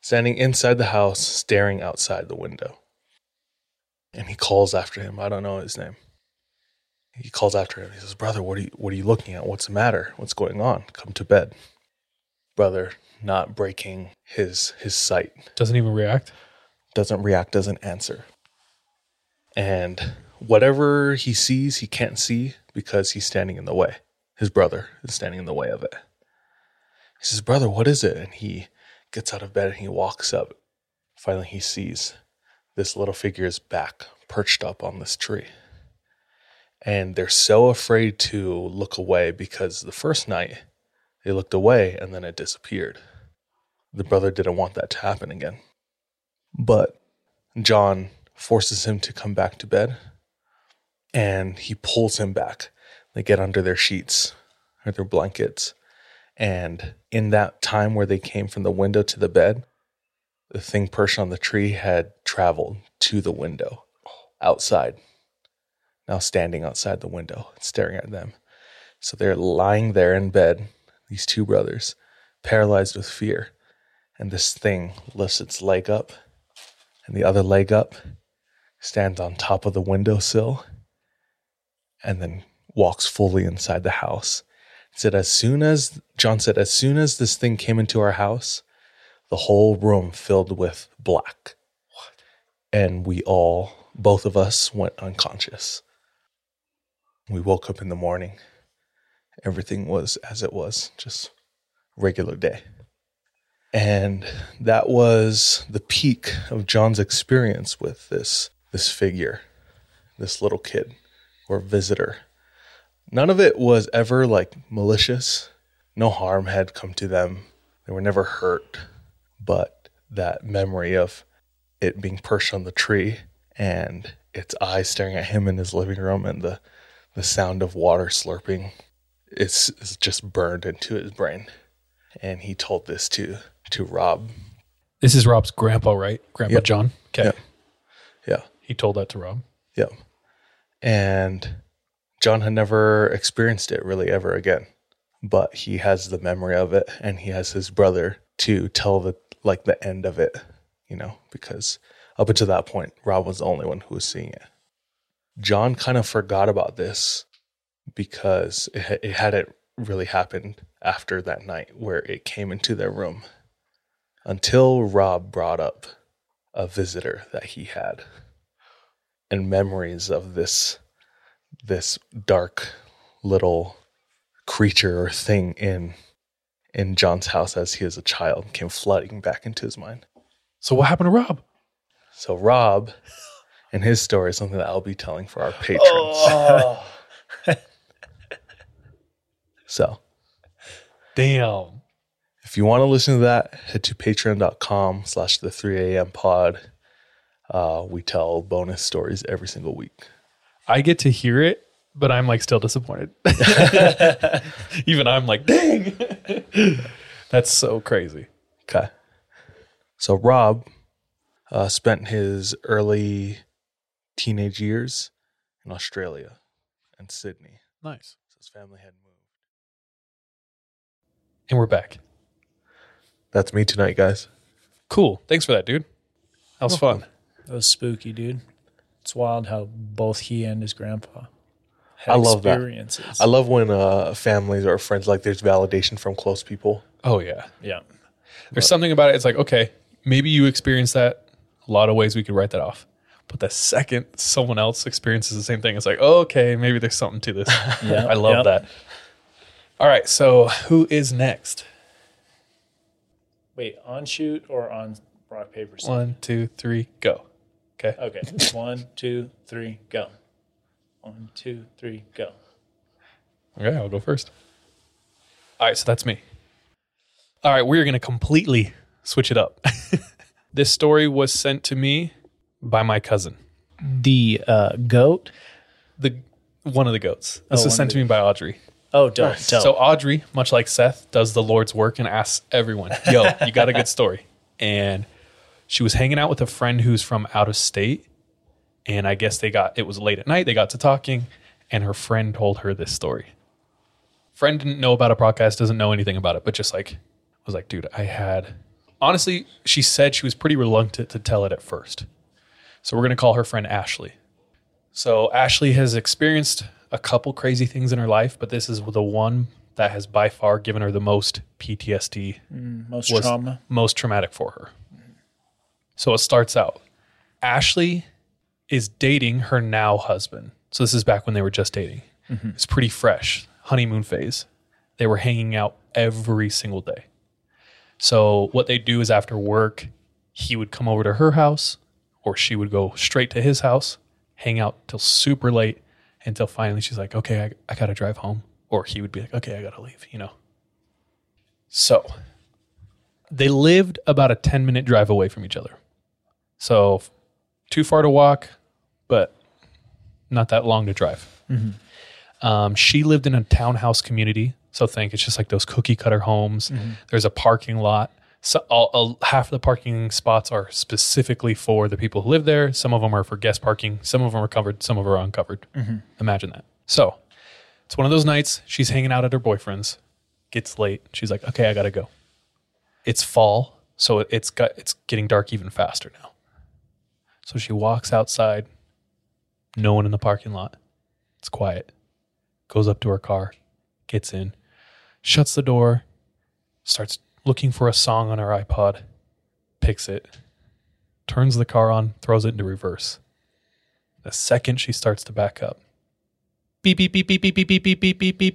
Standing inside the house, staring outside the window. And he calls after him. I don't know his name. He calls after him. He says, "Brother, what are you what are you looking at? What's the matter? What's going on? Come to bed." Brother, not breaking his his sight, Doesn't even react. Doesn't react, doesn't answer. And whatever he sees, he can't see because he's standing in the way. His brother is standing in the way of it. He says, Brother, what is it? And he gets out of bed and he walks up. Finally, he sees this little figure's back perched up on this tree. And they're so afraid to look away because the first night they looked away and then it disappeared. The brother didn't want that to happen again. But John forces him to come back to bed and he pulls him back. They get under their sheets or their blankets. And in that time where they came from the window to the bed, the thing perched on the tree had traveled to the window outside, now standing outside the window staring at them. So they're lying there in bed, these two brothers, paralyzed with fear. And this thing lifts its leg up and the other leg up, stands on top of the windowsill, and then walks fully inside the house. Said as soon as John said, as soon as this thing came into our house, the whole room filled with black. And we all, both of us, went unconscious. We woke up in the morning. Everything was as it was, just regular day. And that was the peak of John's experience with this this figure, this little kid or visitor. None of it was ever like malicious. No harm had come to them. They were never hurt. But that memory of it being perched on the tree and its eyes staring at him in his living room and the, the sound of water slurping is, is just burned into his brain. And he told this to to Rob. This is Rob's grandpa, right? Grandpa Yep. John. Okay. Yep. Yeah. He told that to Rob. Yep. And John had never experienced it really ever again. But he has the memory of it and he has his brother to tell the like the end of it, you know, because up until that point, Rob was the only one who was seeing it. John kind of forgot about this because it, it hadn't really happened after that night where it came into their room until Rob brought up a visitor that he had and memories of this this dark little creature or thing in in John's house as he was a child came flooding back into his mind. So what happened to Rob? So Rob and his story is something that I'll be telling for our patrons. Oh. (laughs) So Damn. if you want to listen to that, head to patreon.com slash the 3 a.m. pod. Uh, we tell bonus stories every single week. I get to hear it, but I'm like still disappointed. (laughs) Even I'm like, dang. (laughs) That's so crazy. Okay. So Rob uh, spent his early teenage years in Australia and Sydney. Nice. So his family had moved. And we're back. That's me tonight, guys. Cool. Thanks for that, dude. That was fun. That was spooky, dude. It's wild how both he and his grandpa had I love that. experiences. I love when uh, families or friends like there's validation from close people. Oh yeah. yeah. There's something about it. It's like, okay, maybe you experienced that. A lot of ways we could write that off. But the second someone else experiences the same thing, it's like, oh, okay, maybe there's something to this. (laughs) Yeah, I love yep. that. All right, so who is next? Wait, on shoot or on rock paper scissors? One, two, three, go. Okay. Okay. (laughs) One, two, three, go. One, two, three, go. Okay, I'll go first. All right, so that's me. All right, we're going to completely switch it up. (laughs) this story was sent to me by my cousin. The uh, goat. The one of the goats. Oh, This one was of sent the- to me by Audrey. Oh, dope, dope. So Audrey, much like Seth, does the Lord's work and asks everyone, "Yo, you got a good story?" And she was hanging out with a friend who's from out of state, and I guess they got it was late at night. They got to talking, and her friend told her this story. Friend didn't know about a podcast, doesn't know anything about it, but just like was like, dude, I had. Honestly, she said she was pretty reluctant to tell it at first. So we're gonna call her friend Ashley. So Ashley has experienced a couple crazy things in her life, but this is the one that has by far given her the most PTSD, Mm, most trauma. most traumatic for her. So it starts out. Ashley is dating her now husband. So this is back when they were just dating. Mhm. It's pretty fresh, honeymoon phase. They were hanging out every single day. So what they do is after work, he would come over to her house or she would go straight to his house, hang out till super late until finally she's like, okay, I, I got to drive home. Or he would be like, okay, I got to leave, you know. So they lived about a 10 minute drive away from each other. So too far to walk, but not that long to drive. Mhm. Um, she lived in a townhouse community. So think it's just like those cookie cutter homes. Mhm. There's a parking lot. So all, all- half of the parking spots are specifically for the people who live there. Some of them are for guest parking. Some of them are covered. Some of them are uncovered. Mhm. Imagine that. So it's one of those nights. She's hanging out at her boyfriend's. Gets late. She's like, "Okay, I gotta go." It's fall, so it's got it's getting dark even faster now. So she walks outside. No one in the parking lot. It's quiet. Goes up to her car, gets in, shuts the door, starts looking for a song on her iPod, picks it, turns the car on, throws it into reverse. The second she starts to back up, beep beep beep beep beep beep beep beep beep beep beep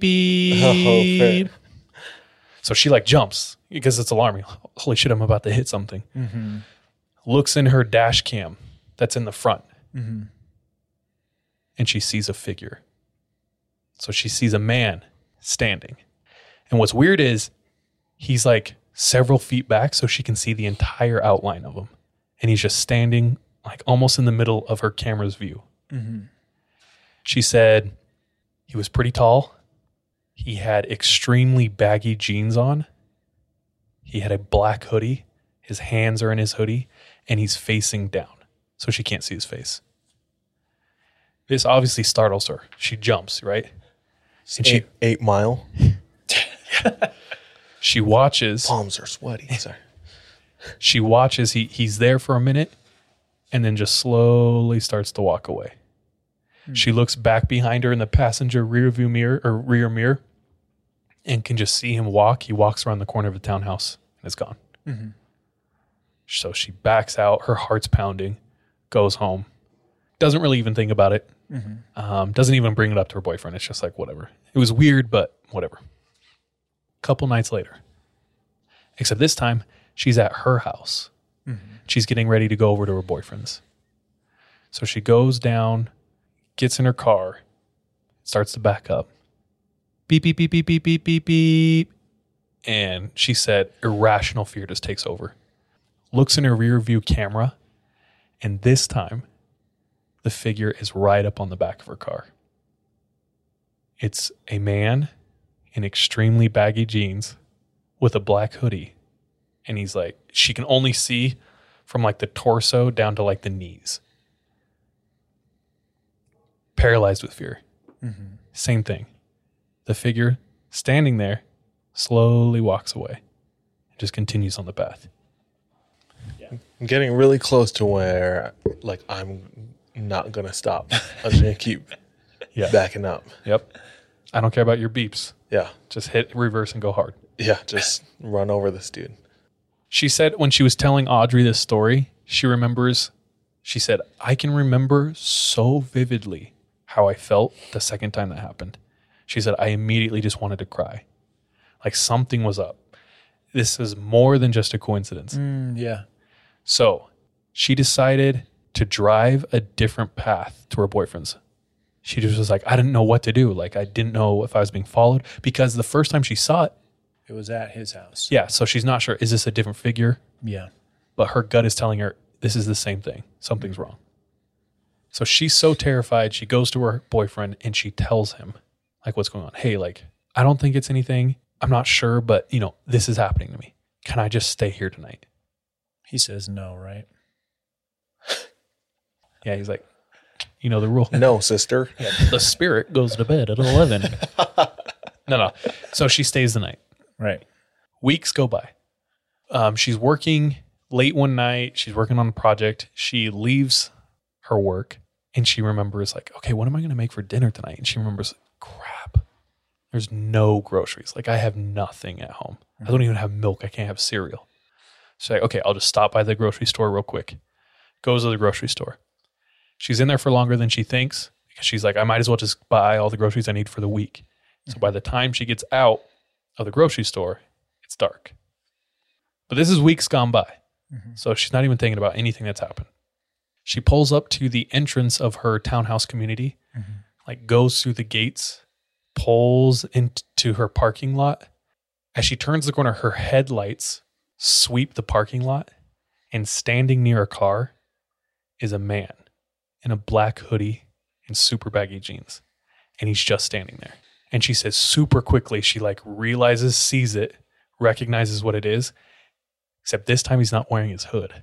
beep. So she like jumps because it's alarming. Holy shit, I'm about to hit something. Mhm. Looks in her dash cam that's in the front Mhm. and she sees a figure. So she sees a man standing. And what's weird is he's like several feet back so she can see the entire outline of him. And he's just standing like almost in the middle of her camera's view. Mhm. She said he was pretty tall. He had extremely baggy jeans on. He had a black hoodie. His hands are in his hoodie and he's facing down. So she can't see his face. This obviously startles her. She jumps, right? And she Eight, eight mile. (laughs) she watches Palms are sweaty. (laughs) Sorry. she watches he he's there for a minute and then just slowly starts to walk away. She looks back behind her in the passenger rear view mirror or rear mirror and can just see him walk. He walks around the corner of the townhouse and is gone. Mhm. So she backs out, her heart's pounding, goes home, doesn't really even think about it, Mhm. um, doesn't even bring it up to her boyfriend. It's just like, whatever. It was weird, but whatever. Couple nights later, except this time she's at her house. Mhm. She's getting ready to go over to her boyfriend's. So she goes down, gets in her car, starts to back up. Beep, beep, beep, beep, beep, beep, beep, beep. And she said irrational fear just takes over. Looks in her rear view camera, and this time the figure is right up on the back of her car. It's a man in extremely baggy jeans with a black hoodie. And he's like, she can only see from like the torso down to like the knees. Paralyzed with fear. Mhm. Same thing. The figure standing there slowly walks away and just continues on the path. I'm getting really close to where like I'm not gonna stop. (laughs) I'm just gonna keep Yeah. backing up. Yep. I don't care about your beeps. Yeah. Just hit reverse and go hard. Yeah, just (laughs) run over this dude. She said when she was telling Audrey this story, she remembers, she said, I can remember so vividly how I felt the second time that happened. She said, I immediately just wanted to cry. Like something was up. This is more than just a coincidence. Mm, yeah. So she decided to drive a different path to her boyfriend's. She just was like, I didn't know what to do. Like, I didn't know if I was being followed because the first time she saw it, It was at his house. yeah, so she's not sure, is this a different figure? Yeah. But her gut is telling her this is the same thing. Something's wrong. So she's so terrified. She goes to her boyfriend and she tells him, like, what's going on. Hey, like, I don't think it's anything. I'm not sure, but, you know, this is happening to me. Can I just stay here tonight? He says no, right? (laughs) Yeah, he's like, you know the rule. No, sister. Yeah, (laughs) the spirit goes to bed at 11. (laughs) no, no. So she stays the night. Right. Weeks go by. Um, she's working late one night. She's working on a project. She leaves her work and she remembers, like, okay, what am I going to make for dinner tonight? And she remembers, crap, there's no groceries. Like, I have nothing at home. I don't even have milk. I can't have cereal. So, like, okay, I'll just stop by the grocery store real quick. Goes to the grocery store. She's in there for longer than she thinks because she's like, I might as well just buy all the groceries I need for the week. So by the time she gets out of the grocery store, it's dark. But this is weeks gone by. Mm-hmm. So she's not even thinking about anything that's happened. She pulls up to the entrance of her townhouse community, mm-hmm. like goes through the gates, pulls into her parking lot. As she turns the corner, her headlights sweep the parking lot, and standing near a car is a man in a black hoodie and super baggy jeans. And he's just standing there. And she says super quickly, she like realizes, sees it, recognizes what it is, except this time he's not wearing his hood.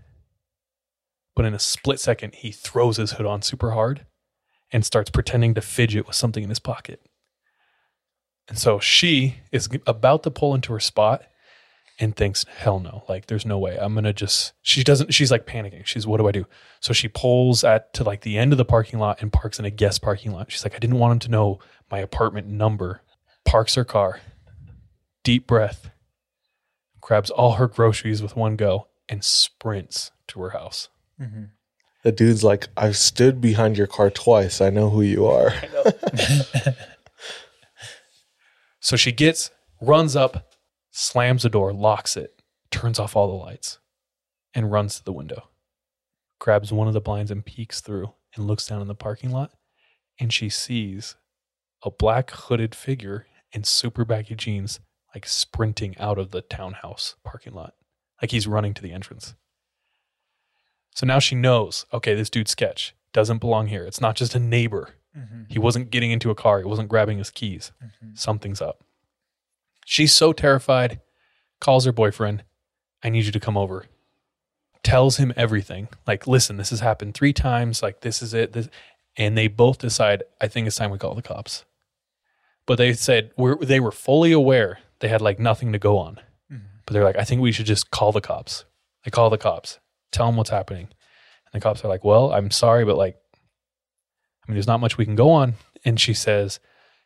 But in a split second, he throws his hood on super hard and starts pretending to fidget with something in his pocket. And so she is about to pull into her spot and thinks, hell no, like there's no way. I'm gonna just she doesn't she's like panicking. She's what do I do? So she pulls at to like the end of the parking lot and parks in a guest parking lot. She's like, I didn't want him to know my apartment number. Parks her car, deep breath, grabs all her groceries with one go, and sprints to her house. Mm-hmm. The dude's like, I've stood behind your car twice. I know who you are. (laughs) So she gets, runs up, slams the door, locks it, turns off all the lights, and runs to the window. Grabs one of the blinds and peeks through and looks down in the parking lot. And she sees a black hooded figure in super baggy jeans, like sprinting out of the townhouse parking lot. Like he's running to the entrance. So now she knows okay, this dude's sketch doesn't belong here. It's not just a neighbor. Mm-hmm. He wasn't getting into a car, he wasn't grabbing his keys. Mm-hmm. Something's up. She's so terrified, calls her boyfriend, I need you to come over. Tells him everything. Like, listen, this has happened three times. Like, this is it. This, and they both decide, I think it's time we call the cops. But they said we're, they were fully aware they had like nothing to go on. Mm-hmm. But they're like, I think we should just call the cops. They call the cops, tell them what's happening. And the cops are like, Well, I'm sorry, but like, I mean, there's not much we can go on. And she says,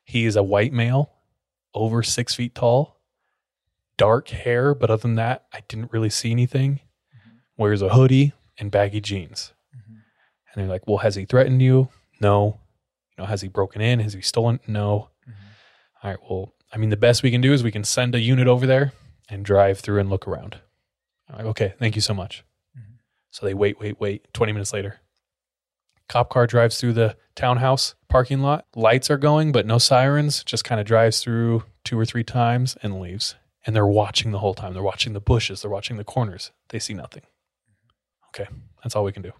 He is a white male, over six feet tall, dark hair, but other than that, I didn't really see anything. Mm-hmm. Wears a hoodie and baggy jeans. Mm-hmm. And they're like, Well, has he threatened you? No. You know, has he broken in? Has he stolen? No. Mm-hmm. All right. Well, I mean, the best we can do is we can send a unit over there and drive through and look around. I'm like, okay, thank you so much. So they wait, wait, wait. 20 minutes later, cop car drives through the townhouse parking lot. Lights are going, but no sirens. Just kind of drives through two or three times and leaves. And they're watching the whole time. They're watching the bushes. They're watching the corners. They see nothing. Okay, that's all we can do.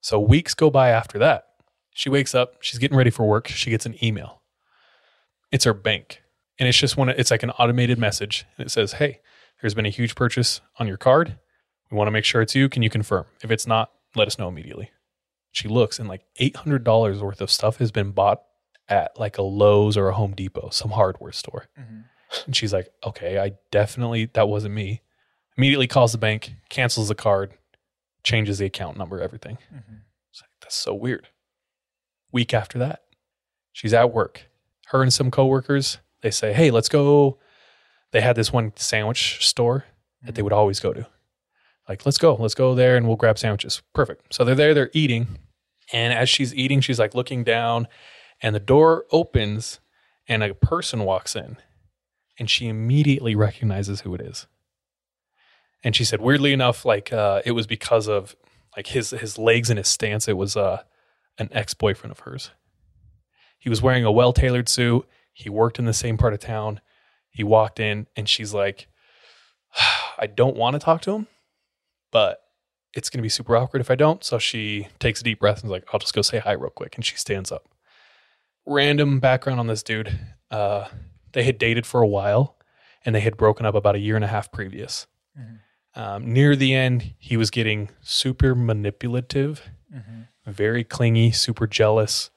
So weeks go by after that. She wakes up. She's getting ready for work. She gets an email. It's her bank. And it's just one, it's like an automated message. And it says, Hey, there's been a huge purchase on your card. We want to make sure it's you. Can you confirm? If it's not, let us know immediately. She looks and like $800 worth of stuff has been bought at like a Lowe's or a Home Depot, some hardware store. Mm-hmm. And she's like, okay, I definitely, that wasn't me. Immediately calls the bank, cancels the card, changes the account number, everything. Mm-hmm. It's like, that's so weird. Week after that, she's at work. Her and some coworkers, they say, hey, let's go. They had this one sandwich store that they mm-hmm. would always go to. Like, let's go, let's go there and we'll grab sandwiches. Perfect. So they're there, they're eating. And as she's eating, she's like looking down, and the door opens, and a person walks in, and she immediately recognizes who it is. And she said, weirdly enough, like uh, it was because of like his his legs and his stance. It was uh, an ex boyfriend of hers. He was wearing a well tailored suit. He worked in the same part of town. He walked in, and she's like, (sighs) I don't want to talk to him, but it's going to be super awkward if I don't. So she takes a deep breath and is like, I'll just go say hi real quick. And she stands up. Random background on this dude. Uh, they had dated for a while and they had broken up about a year and a half previous. Um, near the end, he was getting super manipulative, very clingy, super jealous.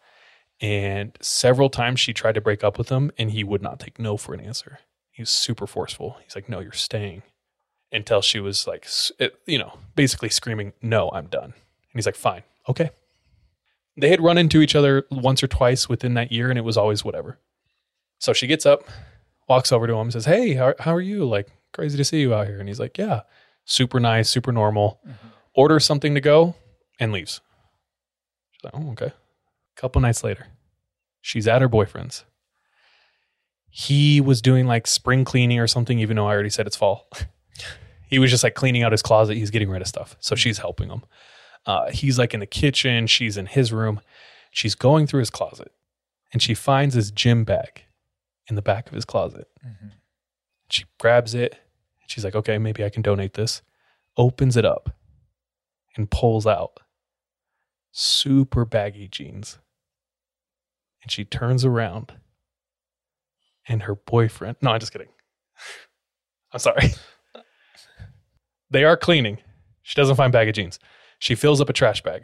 And several times she tried to break up with him and he would not take no for an answer. He was super forceful. He's like, no, you're staying until she was like, you know, basically screaming, no, I'm done. And he's like, fine, okay. They had run into each other once or twice within that year and it was always whatever. So she gets up, walks over to him, says, hey, how, how are you? Like, crazy to see you out here. And he's like, yeah, super nice, super normal. Mm-hmm. Orders something to go and leaves. She's like, oh, okay. A couple nights later, she's at her boyfriend's. He was doing like spring cleaning or something, even though I already said it's fall. (laughs) he was just like cleaning out his closet. He's getting rid of stuff. So she's helping him. Uh, he's like in the kitchen. She's in his room. She's going through his closet and she finds his gym bag in the back of his closet. She grabs it. She's like, okay, maybe I can donate this. Opens it up and pulls out super baggy jeans. And she turns around and her boyfriend, no, I'm just kidding. (laughs) I'm sorry. They are cleaning. She doesn't find bag of jeans. She fills up a trash bag.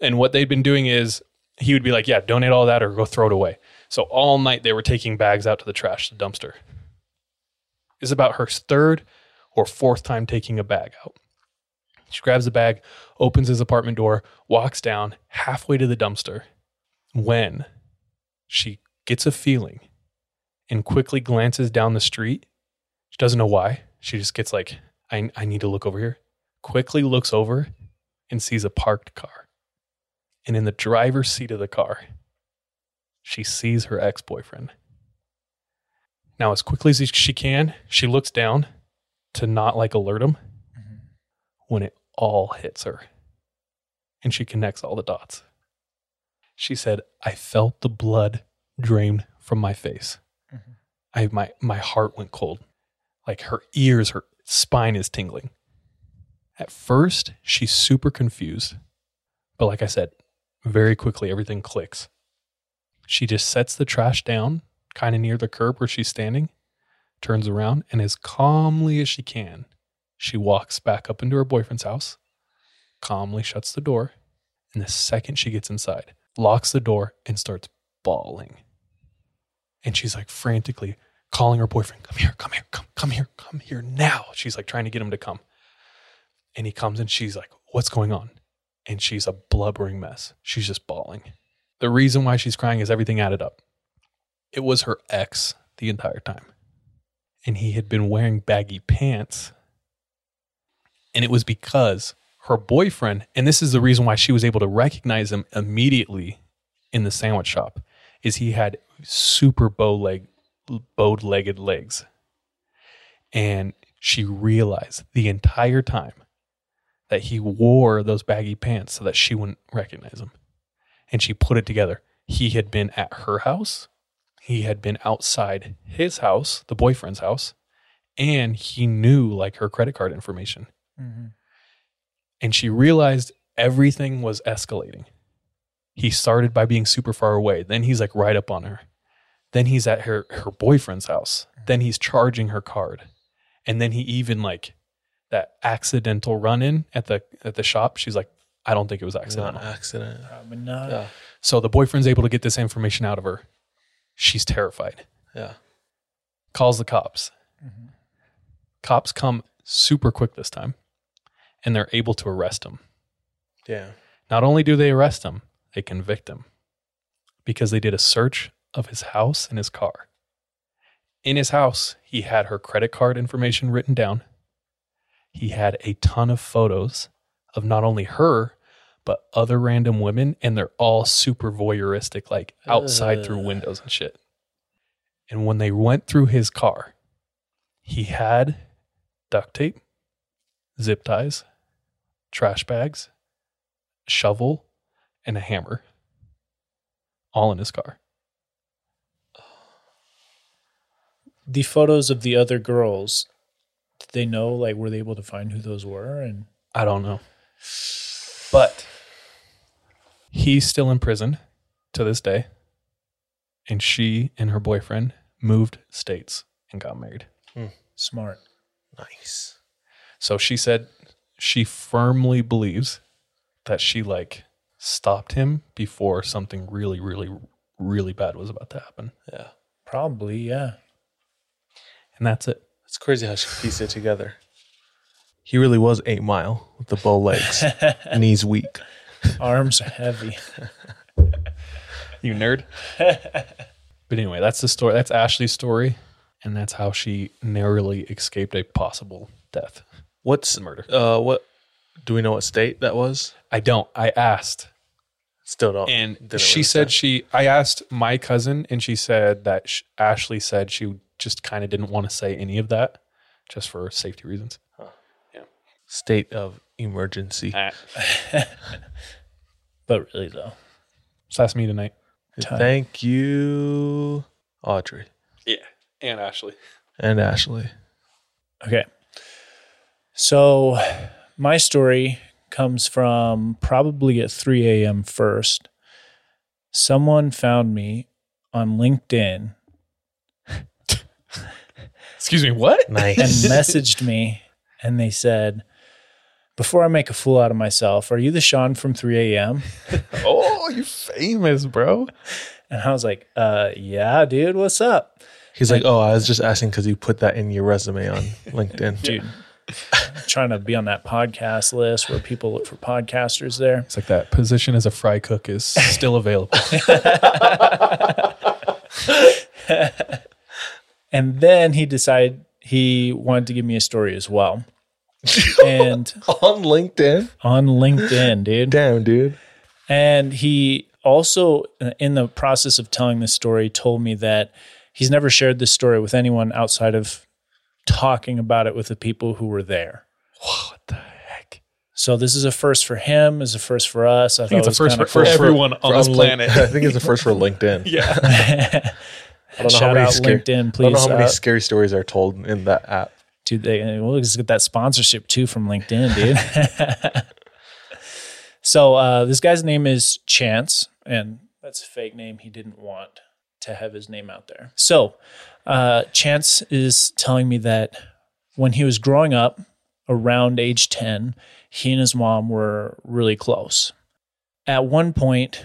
And what they'd been doing is he would be like, yeah, donate all that or go throw it away. So all night they were taking bags out to the trash, the dumpster. Is about her third or fourth time taking a bag out. She grabs the bag, opens his apartment door, walks down halfway to the dumpster when she gets a feeling and quickly glances down the street. She doesn't know why. She just gets like, I, I need to look over here. Quickly looks over and sees a parked car. And in the driver's seat of the car, she sees her ex boyfriend. Now, as quickly as she can, she looks down to not like alert him mm-hmm. when it all hits her. And she connects all the dots. She said, I felt the blood drain from my face. Mm-hmm. I my my heart went cold. Like her ears, her spine is tingling. At first, she's super confused. But like I said, very quickly everything clicks. She just sets the trash down, kind of near the curb where she's standing, turns around, and as calmly as she can, she walks back up into her boyfriend's house, calmly shuts the door, and the second she gets inside, locks the door and starts bawling. And she's like frantically calling her boyfriend, come here, come here, come, come here, come here now. She's like trying to get him to come. And he comes and she's like, what's going on? And she's a blubbering mess. She's just bawling. The reason why she's crying is everything added up. It was her ex the entire time. And he had been wearing baggy pants. And it was because her boyfriend, and this is the reason why she was able to recognize him immediately in the sandwich shop, is he had super bow leg, bowed legged legs. And she realized the entire time that he wore those baggy pants so that she wouldn't recognize him. And she put it together. He had been at her house, he had been outside his house, the boyfriend's house, and he knew like her credit card information. Mm-hmm. And she realized everything was escalating. He started by being super far away. Then he's like right up on her. Then he's at her her boyfriend's house. Mm-hmm. Then he's charging her card. And then he even like that accidental run in at the at the shop. She's like, I don't think it was accidental. Not accident. Uh, Probably not. Yeah. So the boyfriend's able to get this information out of her. She's terrified. Yeah. Calls the cops. Mm-hmm. Cops come super quick this time, and they're able to arrest him. Yeah. Not only do they arrest him, they convict him because they did a search of his house and his car. In his house, he had her credit card information written down. He had a ton of photos of not only her, but other random women, and they're all super voyeuristic, like outside through windows and shit. And when they went through his car, he had duct tape, zip ties, trash bags, shovel, and a hammer all in his car. The photos of the other girls, did they know? Like, were they able to find who those were? And I don't know. But he's still in prison to this day. And she and her boyfriend moved states and got married. Hmm. Smart. Nice. So she said she firmly believes that she like stopped him before something really, really, really bad was about to happen. Yeah. Probably, yeah. And that's it. It's crazy how she pieced it together. He really was eight mile with the bow legs, (laughs) knees weak. Arms heavy. You nerd. (laughs) but anyway, that's the story. That's Ashley's story. And that's how she narrowly escaped a possible death. What's the Murder. Uh, what do we know? What state that was? I don't. I asked. Still don't. And she really said say. she, I asked my cousin, and she said that sh- Ashley said she just kind of didn't want to say any of that just for safety reasons. Yeah. State of emergency. Ah. (laughs) But really, though. So that's me tonight. Thank you, Audrey Yeah. And Ashley. and Ashley. Okay. So my story comes from probably at 3 a.m. first. Someone found me on LinkedIn Excuse me, what? and messaged me and they said, Before I make a fool out of myself, are you the Sean from 3 a.m.? (laughs) oh, you're famous, bro. And I was like, uh, yeah, dude, what's up? He's like, oh, I was just asking because you put that in your resume on (laughs) LinkedIn. Dude, trying to be on that podcast list where people look for podcasters there. It's like that position as a fry cook is still available. (laughs) And then he decided he wanted to give me a story as well. (laughs) and on LinkedIn. on LinkedIn, dude. Damn, dude. And he also, uh, in the process of telling this story, told me that he's never shared this story with anyone outside of talking about it with the people who were there. what the heck? So this is a first for him, is a first for us. I, I think it's a thought it was first for, kinda for cool. everyone on this planet. I think it's the first for (laughs) LinkedIn. yeah. (laughs) I don't know Shout how out scary, LinkedIn, I don't know please. how many uh, scary stories are told in that app. dude, they, we'll just get that sponsorship too from LinkedIn, dude. (laughs) so uh, this guy's name is Chance, and that's a fake name. He didn't want to have his name out there. So uh, Chance is telling me that when he was growing up, around age 10, he and his mom were really close. At one point,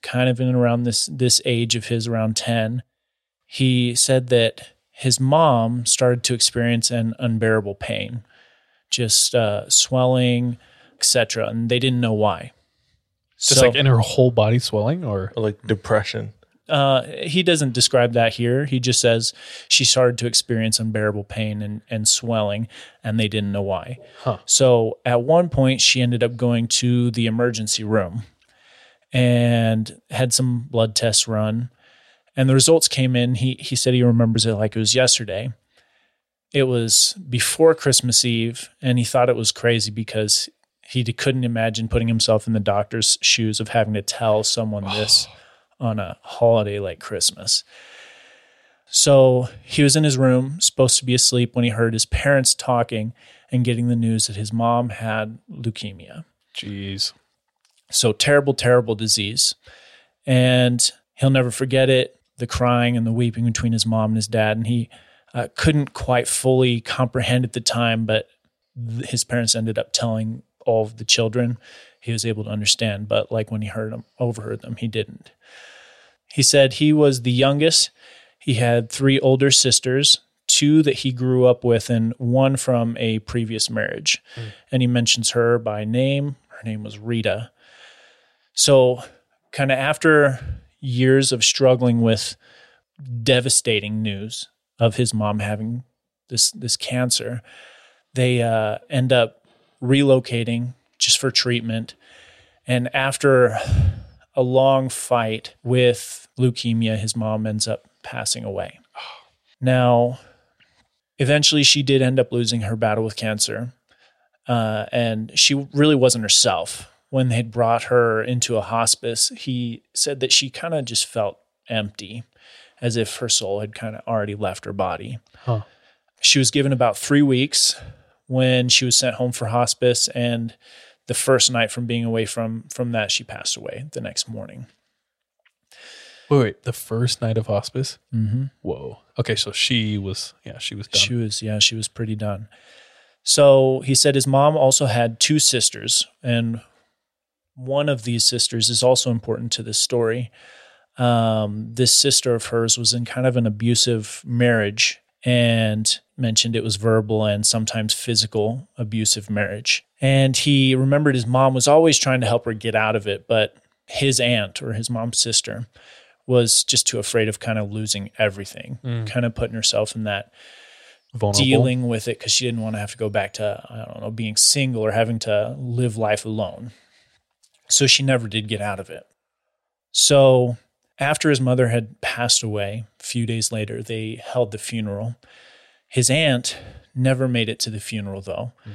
kind of in around this this age of his, around 10, he said that his mom started to experience an unbearable pain, just uh, swelling, etc., and they didn't know why. Just So- like in her whole body swelling or Or like depression. Uh, he doesn't describe that here. He just says she started to experience unbearable pain and, and swelling, and they didn't know why. Huh. So at one point, she ended up going to the emergency room and had some blood tests run. And the results came in. He, he said he remembers it like it was yesterday. It was before Christmas Eve, and he thought it was crazy because he couldn't imagine putting himself in the doctor's shoes of having to tell someone (sighs) this on a holiday like Christmas. So he was in his room, supposed to be asleep, when he heard his parents talking and getting the news that his mom had leukemia. jeez. So terrible, terrible disease. And he'll never forget it the crying and the weeping between his mom and his dad. And he uh, couldn't quite fully comprehend at the time, but th- his parents ended up telling all of the children. He was able to understand, but like when he heard them, overheard them, he didn't. He said he was the youngest. He had three older sisters, two that he grew up with, and one from a previous marriage. And he mentions her by name. Her name was Rita. So, kind of after years of struggling with devastating news of his mom having this this cancer, they uh, end up relocating just for treatment. And after a long fight with leukemia, his mom ends up passing away. Now, eventually, she did end up losing her battle with cancer, uh, and she really wasn't herself. When they'd brought her into a hospice, he said that she kind of just felt empty, as if her soul had kind of already left her body. Huh. She was given about three weeks when she was sent home for hospice, and the first night from being away from from that, she passed away the next morning. Wait, wait, the first night of hospice? Mm-hmm. Whoa. Okay, so she was, yeah, she was done. She was, yeah, she was pretty done. So he said his mom also had two sisters, and one of these sisters is also important to this story. Um, this sister of hers was in kind of an abusive marriage and mentioned it was verbal and sometimes physical abusive marriage. And he remembered his mom was always trying to help her get out of it, but his aunt or his mom's sister was just too afraid of kind of losing everything, Mm. kind of putting herself in that Vulnerable. dealing with it because she didn't want to have to go back to I don't know being single or having to live life alone. So she never did get out of it. So after his mother had passed away, a few days later, they held the funeral. His aunt never made it to the funeral though. Hmm.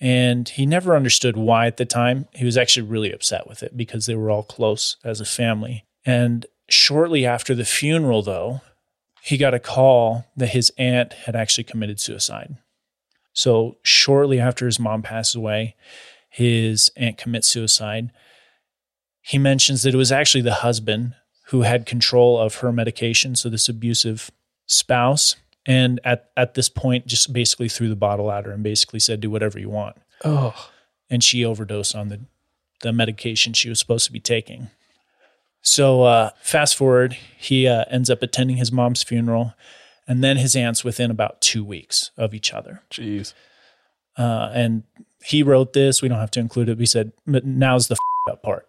And he never understood why at the time. He was actually really upset with it because they were all close as a family. And shortly after the funeral, though, he got a call that his aunt had actually committed suicide. So, shortly after his mom passes away, his aunt commits suicide. He mentions that it was actually the husband who had control of her medication. So, this abusive spouse. And at, at this point, just basically threw the bottle at her and basically said, Do whatever you want. Oh, And she overdosed on the, the medication she was supposed to be taking. So, uh, fast forward, he uh, ends up attending his mom's funeral and then his aunt's within about two weeks of each other. jeez. Uh, and he wrote this. We don't have to include it. We said, but now's the f- up part.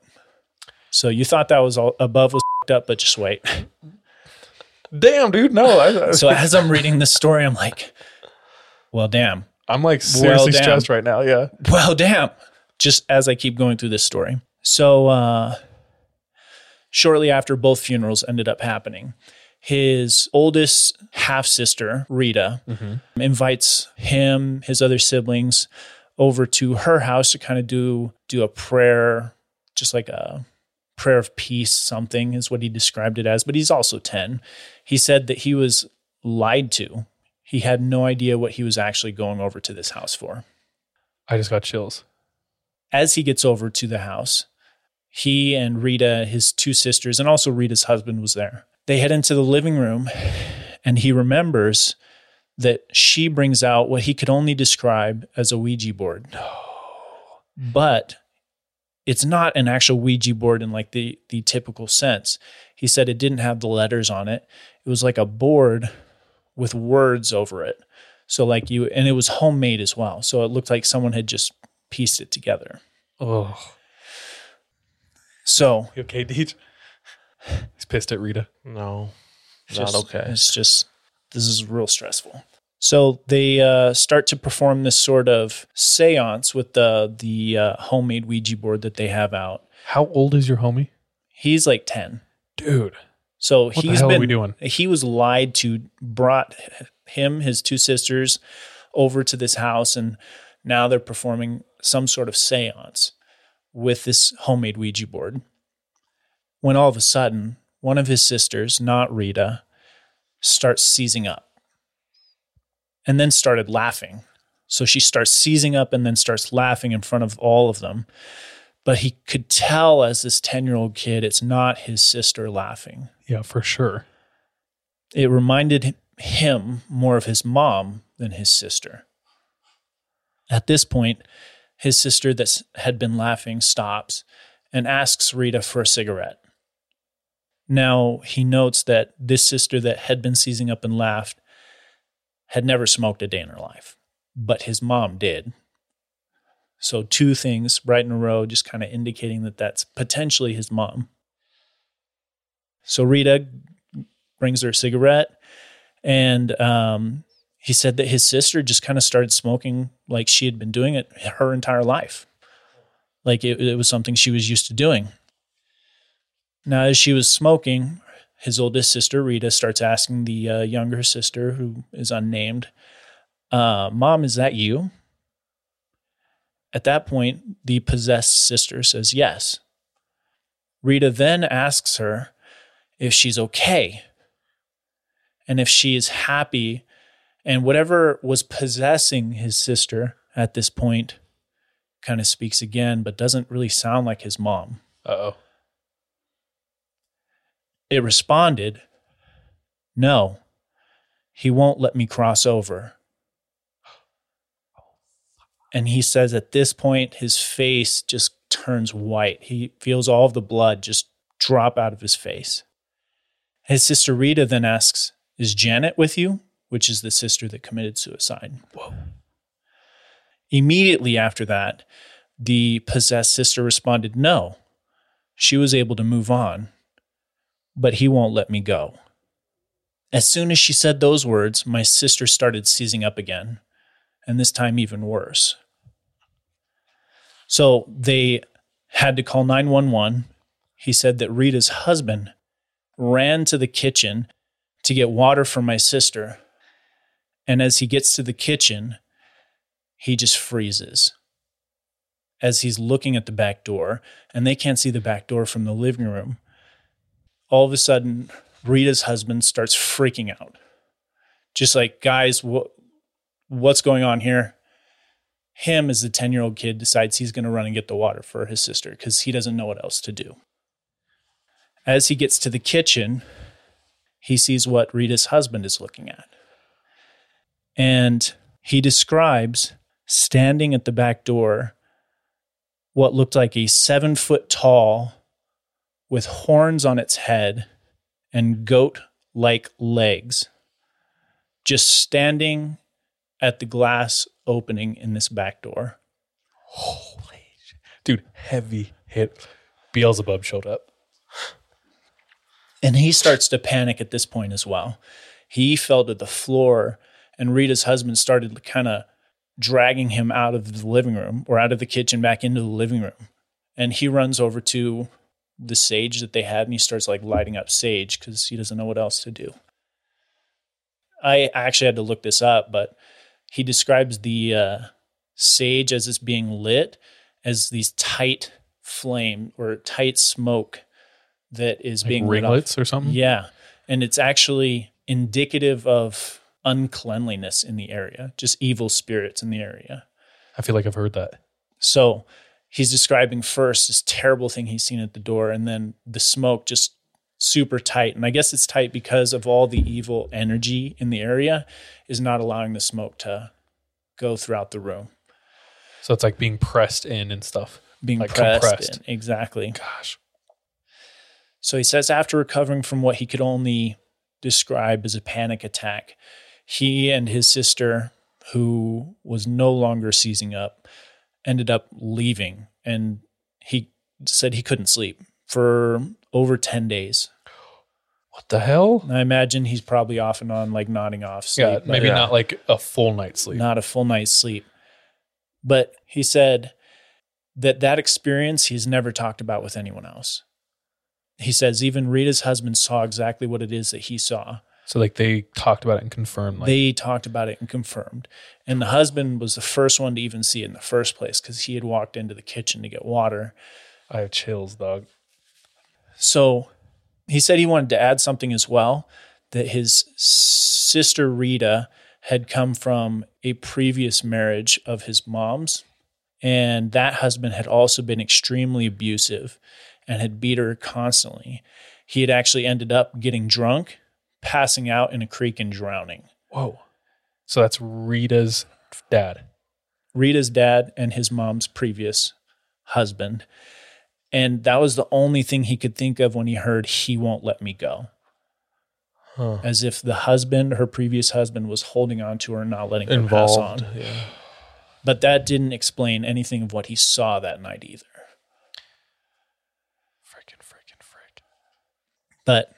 So you thought that was all above was up, but just wait. Damn, dude. No, I, So as I'm reading this story, I'm like, well, damn. I'm like seriously damn. stressed right now. Yeah. Well, damn. Just as I keep going through this story. So, uh, shortly after both funerals ended up happening, his oldest half sister, Rita, invites him, his other siblings, over to her house to kind of do do a prayer, just like a prayer of peace, something is what he described it as. But he's also 10. He said that he was lied to. He had no idea what he was actually going over to this house for I just got chills. as he gets over to the house, he and Rita, his two sisters, and also Rita's husband was there. They head into the living room and he remembers that she brings out what he could only describe as a Ouija board. But it's not an actual Ouija board in like the the typical sense. He said it didn't have the letters on it. It was like a board with words over it. So like you and it was homemade as well. So it looked like someone had just pieced it together. Oh, So you okay, Deej? He's pissed at Rita. No, it's not just- okay. It's just this is real stressful. So they uh, start to perform this sort of séance with the the uh, homemade Ouija board that they have out. How old is your homie, He's like ten. dude? So What the he's been we doing? he was lied to, brought him, his two sisters over to this house, and now they're performing some sort of seance with this homemade Ouija board. When all of a sudden, one of his sisters, not Rita, starts seizing up and then started laughing. So she starts seizing up and then starts laughing in front of all of them. But he could tell as this 10 year old kid, it's not his sister laughing Yeah, for sure. it reminded him more of his mom than his sister. At this point, his sister that had been laughing stops and asks Rita for a cigarette. Now, he notes that this sister that had been seizing up and laughed had never smoked a day in her life, but his mom did. So, two things right in a row, just kind of indicating that that's potentially his mom. So, Rita brings her a cigarette and um, he said that his sister just kind of started smoking like she had been doing it her entire life like it, it was something she was used to doing now as she was smoking his oldest sister rita starts asking the uh, younger sister who is unnamed uh, mom is that you at that point the possessed sister says yes rita then asks her if she's okay and if she is happy and whatever was possessing his sister at this point kind of speaks again, but doesn't really sound like his mom. Oh. It responded, No, he won't let me cross over. And he says at this point, his face just turns white. He feels all of the blood just drop out of his face. His sister Rita then asks, Is Janet with you? Which is the sister that committed suicide. Whoa. Immediately after that, the possessed sister responded, No. She was able to move on, but he won't let me go. As soon as she said those words, my sister started seizing up again, and this time even worse. So they had to call 911. He said that Rita's husband ran to the kitchen to get water for my sister. And as he gets to the kitchen, he just freezes as he's looking at the back door, and they can't see the back door from the living room. All of a sudden, Rita's husband starts freaking out. Just like, guys, what, what's going on here? Him, as the 10 year old kid, decides he's going to run and get the water for his sister because he doesn't know what else to do. As he gets to the kitchen, he sees what Rita's husband is looking at. And he describes standing at the back door what looked like a seven foot tall with horns on its head and goat like legs, just standing at the glass opening in this back door. Holy shit. Dude, heavy hit. Beelzebub showed up. And he starts to panic at this point as well. He fell to the floor, and Rita's husband started kind of dragging him out of the living room or out of the kitchen back into the living room. And he runs over to the sage that they had and he starts like lighting up sage because he doesn't know what else to do. I actually had to look this up, but he describes the uh, sage as it's being lit as these tight flame or tight smoke that is Like being lit ringlets or something? Yeah, and it's actually indicative of uncleanliness in the area, just evil spirits in the area. I feel like I've heard that. So he's describing first this terrible thing he's seen at the door, and then the smoke just super tight. And I guess it's tight because of all the evil energy in the area is not allowing the smoke to go throughout the room. So it's like being pressed in and stuff. Being like pressed compressed. in. Exactly. Gosh. So he says after recovering from what he could only describe as a panic attack, he and his sister, who was no longer seizing up, ended up leaving. And he said he couldn't sleep for over 10 days. What the hell? I imagine he's probably off and on, like nodding off sleep. Yeah, but maybe not like a full night's sleep. not a full night's sleep. But he said that that experience he's never talked about with anyone else. He says even Rita's husband saw exactly what it is that he saw. So like they talked about it and confirmed like they talked about it and confirmed. And the husband was the first one to even see it in the first place because he had walked into the kitchen to get water. I have chills, dog. So he said he wanted to add something as well that his sister Rita had come from a previous marriage of his mom's. And that husband had also been extremely abusive and had beat her constantly. He had actually ended up getting drunk, passing out in a creek and drowning. Whoa. So that's Rita's dad. Rita's dad and his mom's previous husband. And that was the only thing he could think of when he heard he won't let me go. Huh. As if the husband, her previous husband, was holding on to her, and not letting her pass on. Yeah. But that didn't explain anything of what he saw that night either. Freaking, freaking, frick. But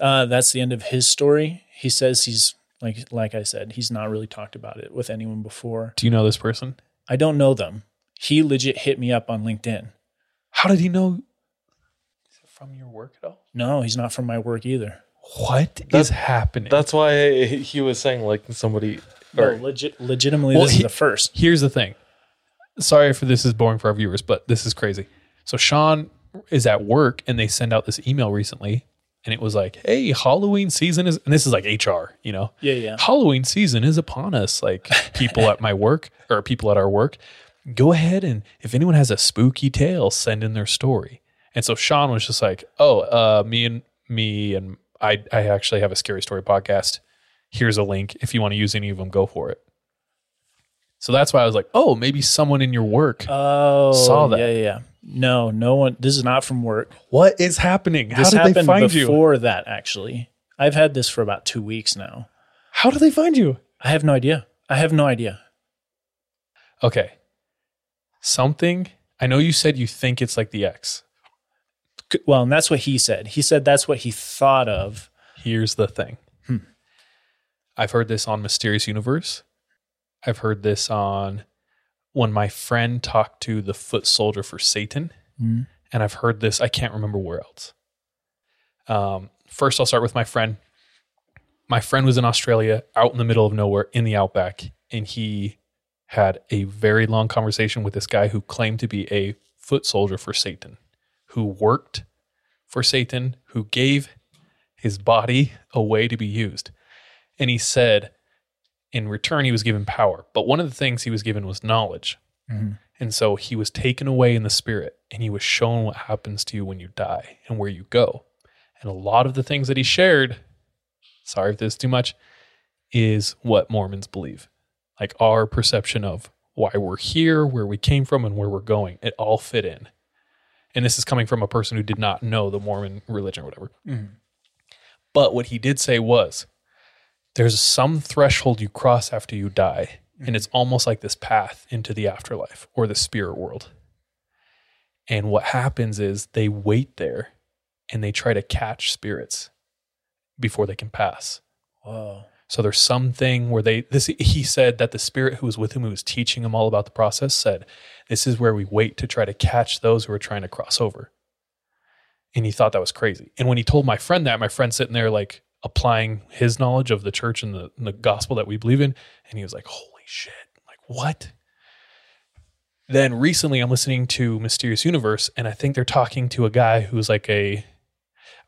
uh, that's the end of his story. He says he's like like I said, he's not really talked about it with anyone before. Do you know this person? I don't know them. He legit hit me up on LinkedIn. How did he know? Is it from your work at all? No, he's not from my work either. What is That's- happening? That's why he was saying like somebody. No, legit, legitimately, Well, this he- is the first. Here's the thing. Sorry if this is boring for our viewers, but this is crazy. So Sean is at work and they send out this email recently and it was like, "Hey, Halloween season is," and this is like HR, you know, Yeah, yeah. Halloween season is upon us. Like people at my work (laughs) or people at our work, go ahead and if anyone has a spooky tale, send in their story. And so Sean was just like, oh, uh, me and me and I, I actually have a scary story podcast. Here's a link. If you want to use any of them, go for it. So that's why I was like, oh, maybe someone in your work Oh, saw that. Yeah, yeah, yeah. No, no one. This is not from work. What is happening? How This did they happened find you? before that. Actually, I've had this for about two weeks now. How do they find you? I have no idea. I have no idea. Okay. Something. I know you said you think it's like the X. Well, and that's what he said. He said that's what he thought of. Here's the thing. Hmm. I've heard this on Mysterious Universe. I've heard this on when my friend talked to the foot soldier for Satan. Mhm. And I've heard this, I can't remember where else. Um, first, I'll start with my friend. My friend was in Australia, out in the middle of nowhere in the outback, and he had a very long conversation with this guy who claimed to be a foot soldier for Satan, who worked for Satan, who gave his body away to be used. And he said, in return, he was given power. But one of the things he was given was knowledge. Mm-hmm. And so he was taken away in the spirit and he was shown what happens to you when you die and where you go. And a lot of the things that he shared, sorry if this is too much, is what Mormons believe. Like our perception of why we're here, where we came from, and where we're going. It all fit in. And this is coming from a person who did not know the Mormon religion or whatever. Mm-hmm. But what he did say was there's some threshold you cross after you die, and it's almost like this path into the afterlife or the spirit world. And what happens is they wait there and they try to catch spirits before they can pass. Whoa. So there's something where they this he said that the spirit who was with him who was teaching him all about the process said, This is where we wait to try to catch those who are trying to cross over. And he thought that was crazy. And when he told my friend that, my friend sitting there like applying his knowledge of the church and the, and the gospel that we believe in, and he was like, Holy shit. Like, what? Then recently I'm listening to Mysterious Universe, and I think they're talking to a guy who's like a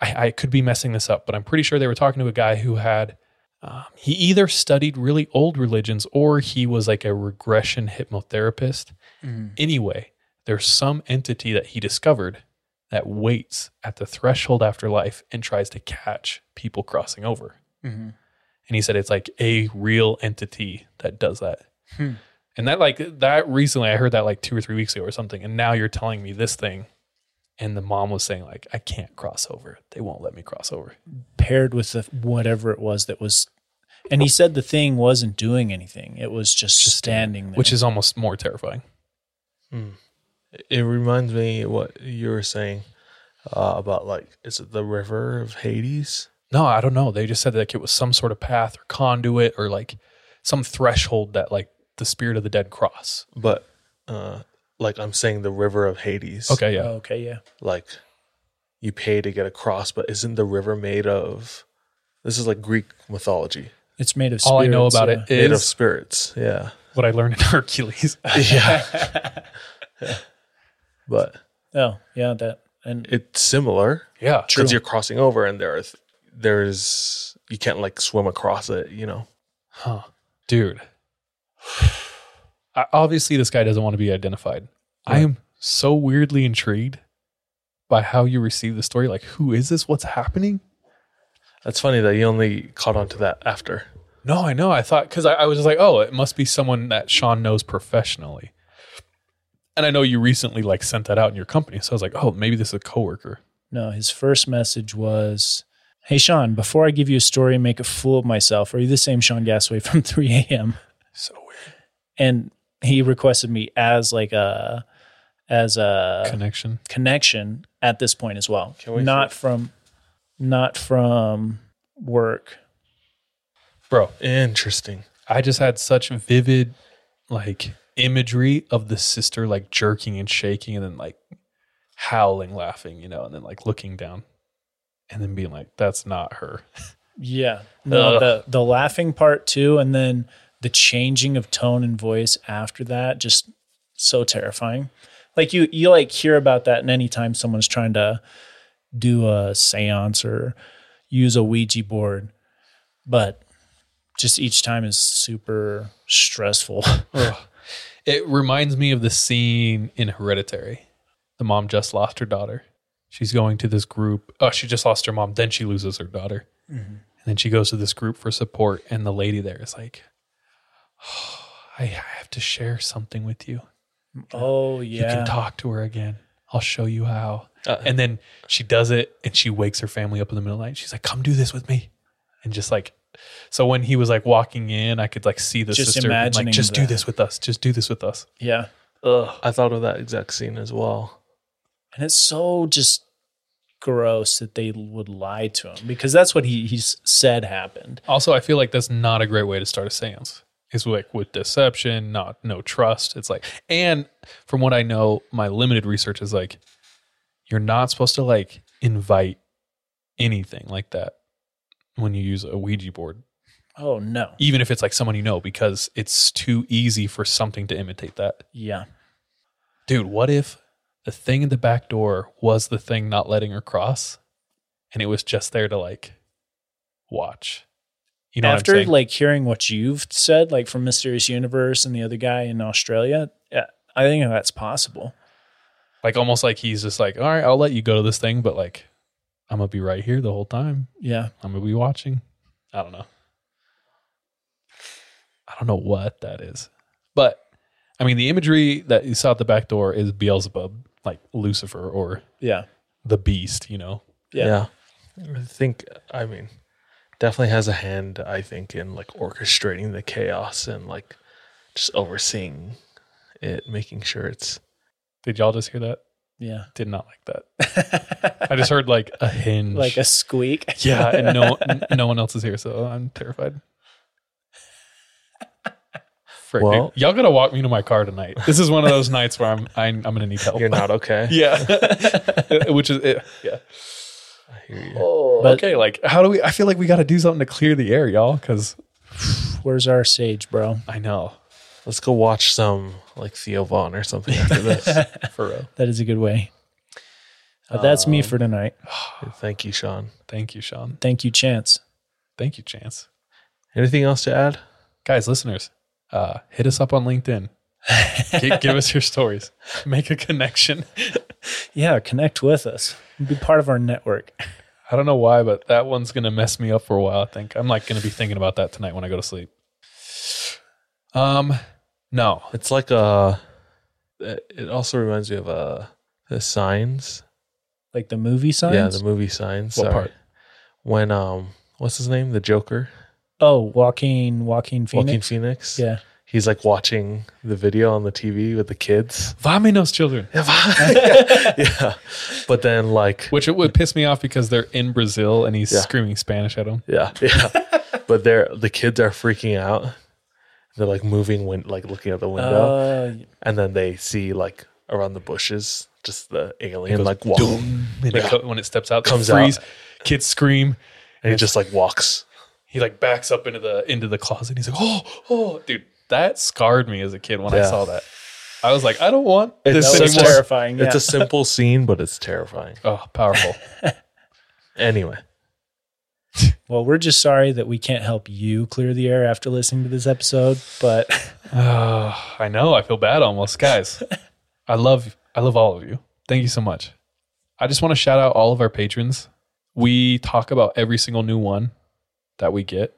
I, I could be messing this up, but I'm pretty sure they were talking to a guy who had um, he either studied really old religions or he was like a regression hypnotherapist. Anyway, there's some entity that he discovered that waits at the threshold after life and tries to catch people crossing over. Mm-hmm. And he said it's like a real entity that does that. Hmm. And that like that recently I heard that like two or three weeks ago or something. And now you're telling me this thing. And the mom was saying like I can't cross over. They won't let me cross over. Paired with the, whatever it was that was, and he said the thing wasn't doing anything. It was just, standing there. Which is almost more terrifying. Hmm. It reminds me what you were saying uh, about like, is it the river of Hades? No, I don't know. They just said like it was some sort of path or conduit or like some threshold that like the spirit of the dead cross. But uh, like I'm saying, the river of Hades. Okay, yeah. Oh, okay, yeah. Like you pay to get across, but isn't the river made of? This is like Greek mythology. It's made of. All I know spirits, about yeah. it made of spirits. Yeah. what I learned in (laughs) Hercules. (laughs) yeah. (laughs) but Oh, yeah. That and it's similar yeah. because you're crossing over, and there are th- there's you can't like swim across it. You know. Huh. Dude. (sighs) I- Obviously, this guy doesn't want to be identified. I am so weirdly intrigued by how you receive the story. Like, who is this? What's happening? That's funny that you only caught on to that after. No, I know. I thought because I, I was just like, oh, it must be someone that Sean knows professionally. And I know you recently like sent that out in your company, so I was like, oh, maybe this is a coworker. no, his first message was, "Hey Sean, before I give you a story and make a fool of myself, are you the same Sean Gasway from (laughs) 3 a.m.?" So weird And he requested me as like a as a connection. connection at this point as well. Can we Not see- from not from work. Bro, Interesting. I just had such vivid like imagery of the sister like jerking and shaking and then like howling laughing, you know, and then like looking down and then being like, that's not her. Yeah. (laughs) No, Ugh. the the laughing part too, and then the changing of tone and voice after that, just so terrifying. Like you you like hear about that and anytime someone's trying to do a seance or use a Ouija board, but just each time is super stressful. (laughs) Ugh. It reminds me of the scene in Hereditary. The mom just lost her daughter. She's going to this group. Oh, she just lost her mom. Then she loses her daughter. And then she goes to this group for support. And the lady there is like, oh, I have to share something with you. Oh yeah. You can talk to her again. I'll show you how. Uh, and then she does it and she wakes her family up in the middle of the night. She's like, come do this with me. And just like, so when he was like walking in, I could like see the Just sister being like, imagining just do the- this with us. Just do this with us. Yeah. Ugh, I thought of that exact scene as well. And it's so just gross that they would lie to him because that's what he he's said happened. Also, I feel like that's not a great way to start a seance. It's like with deception, not no trust. It's like, and from what I know, my limited research is like, you're not supposed to like invite anything like that when you use a Ouija board, Oh no. even if it's like someone you know, because it's too easy for something to imitate that. Yeah. Dude, what if the thing in the back door was the thing not letting her cross, and it was just there to like watch? You know, After like hearing what you've said, like from Mysterious Universe and the other guy in Australia, yeah, I think that's possible. like almost like he's just like, all right, I'll let you go to this thing, but like, I'm gonna be right here the whole time. Yeah. I'm gonna be watching. I don't know. I don't know what that is, but I mean, the imagery that you saw at the back door is Beelzebub, like Lucifer or Yeah. the Beast. You know, Yeah. I think, I mean, definitely has a hand, I think, in like orchestrating the chaos and like just overseeing it, making sure it's. did y'all just hear that? Yeah. Did not like that. (laughs) I just heard like a hinge, Like a squeak. (laughs) yeah, and no, (laughs) n- no one else is here, so I'm terrified. Frick, Well- y'all gotta walk me to my car tonight. This is one of those nights where I'm I'm, I'm gonna need help. You're not okay. yeah, which is it, yeah. I hear you. Oh, But- okay. Like, how do we? I feel like we got to do something to clear the air, y'all. Because Where's our sage, bro? I know Let's go watch some like Theo Von or something after this. (laughs) for real. That is a good way. But that's me for tonight. (sighs) Thank you, Sean. Thank you, Sean. Thank you, Chance. Thank you, Chance. Anything else to add? Guys, listeners, uh, hit us up on LinkedIn. (laughs) Gi- give us your stories. Make a connection. (laughs) Yeah, connect with us. Be part of our network. I don't know why, but that one's gonna mess me up for a while. I think I'm like gonna be thinking about that tonight when I go to sleep. Um, no, It's like a. It also reminds me of uh the signs. Like the movie signs. Yeah, the movie signs. What Sorry. part? When um, what's his name? The Joker, oh, Joaquin Joaquin Phoenix. Joaquin Phoenix. Yeah. he's like watching the video on the TV with the kids. Vaminos children, (laughs) yeah, but then like which it would piss me off because they're in Brazil and he's Yeah. screaming Spanish at them. Yeah, yeah. (laughs) but they're the kids are freaking out. They're like moving, when like looking out the window, Uh, and then they see like around the bushes, just the alien goes like walk, it Yeah. co- when it steps out, Comes comes freeze. out. Kids scream. and he just like walks. He like backs up into the into the closet. He's like, oh, oh, dude, that scarred me as a kid when I saw that. I was like, I don't want It's this that was simple. anymore. terrifying. It's a simple scene, but it's terrifying. Oh, powerful. (laughs) Anyway, (laughs) well, we're just sorry that we can't help you clear the air after listening to this episode, but Oh, (sighs) (sighs) I know. I feel bad almost, guys. I love I love all of you. Thank you so much. I just want to shout out all of our patrons. We talk about every single new one that we get.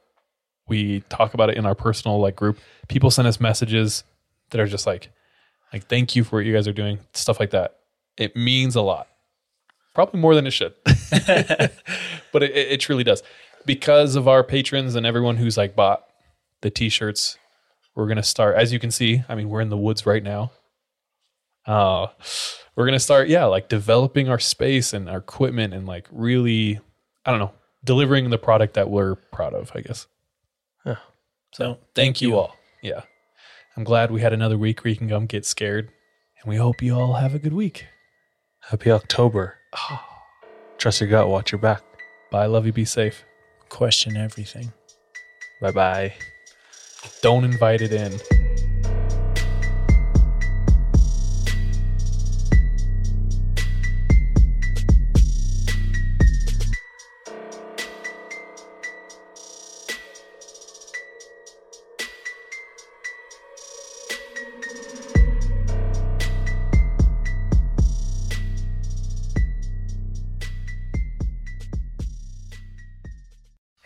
We talk about it in our personal like group. People send us messages that are just like like thank you for what you guys are doing, stuff like that. It means a lot. Probably more than it should. (laughs) (laughs) but it, it truly does. Because of our patrons and everyone who's like bought the t-shirts we're gonna start as you can see i mean we're in the woods right now. Uh we're gonna start yeah like developing our space and our equipment and like really i don't know delivering the product that we're proud of i guess. So thank, you. all. Yeah. I'm glad we had another week where you can come get scared and we hope you all have a good week. Happy October. (sighs) Trust your gut. Watch your back. bye love you be safe Question everything. Bye bye. don't invite it in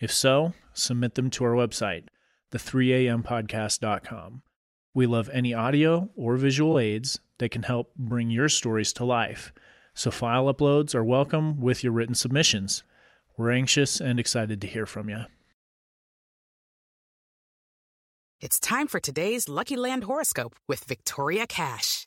If so, submit them to our website, the3ampodcast.com. We love any audio or visual aids that can help bring your stories to life. So file uploads are welcome with your written submissions. We're anxious and excited to hear from you. It's time for today's Lucky Land horoscope with Victoria Cash.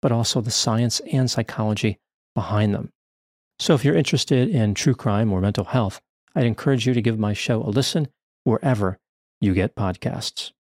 but also the science and psychology behind them. So if you're interested in true crime or mental health, I'd encourage you to give my show a listen wherever you get podcasts.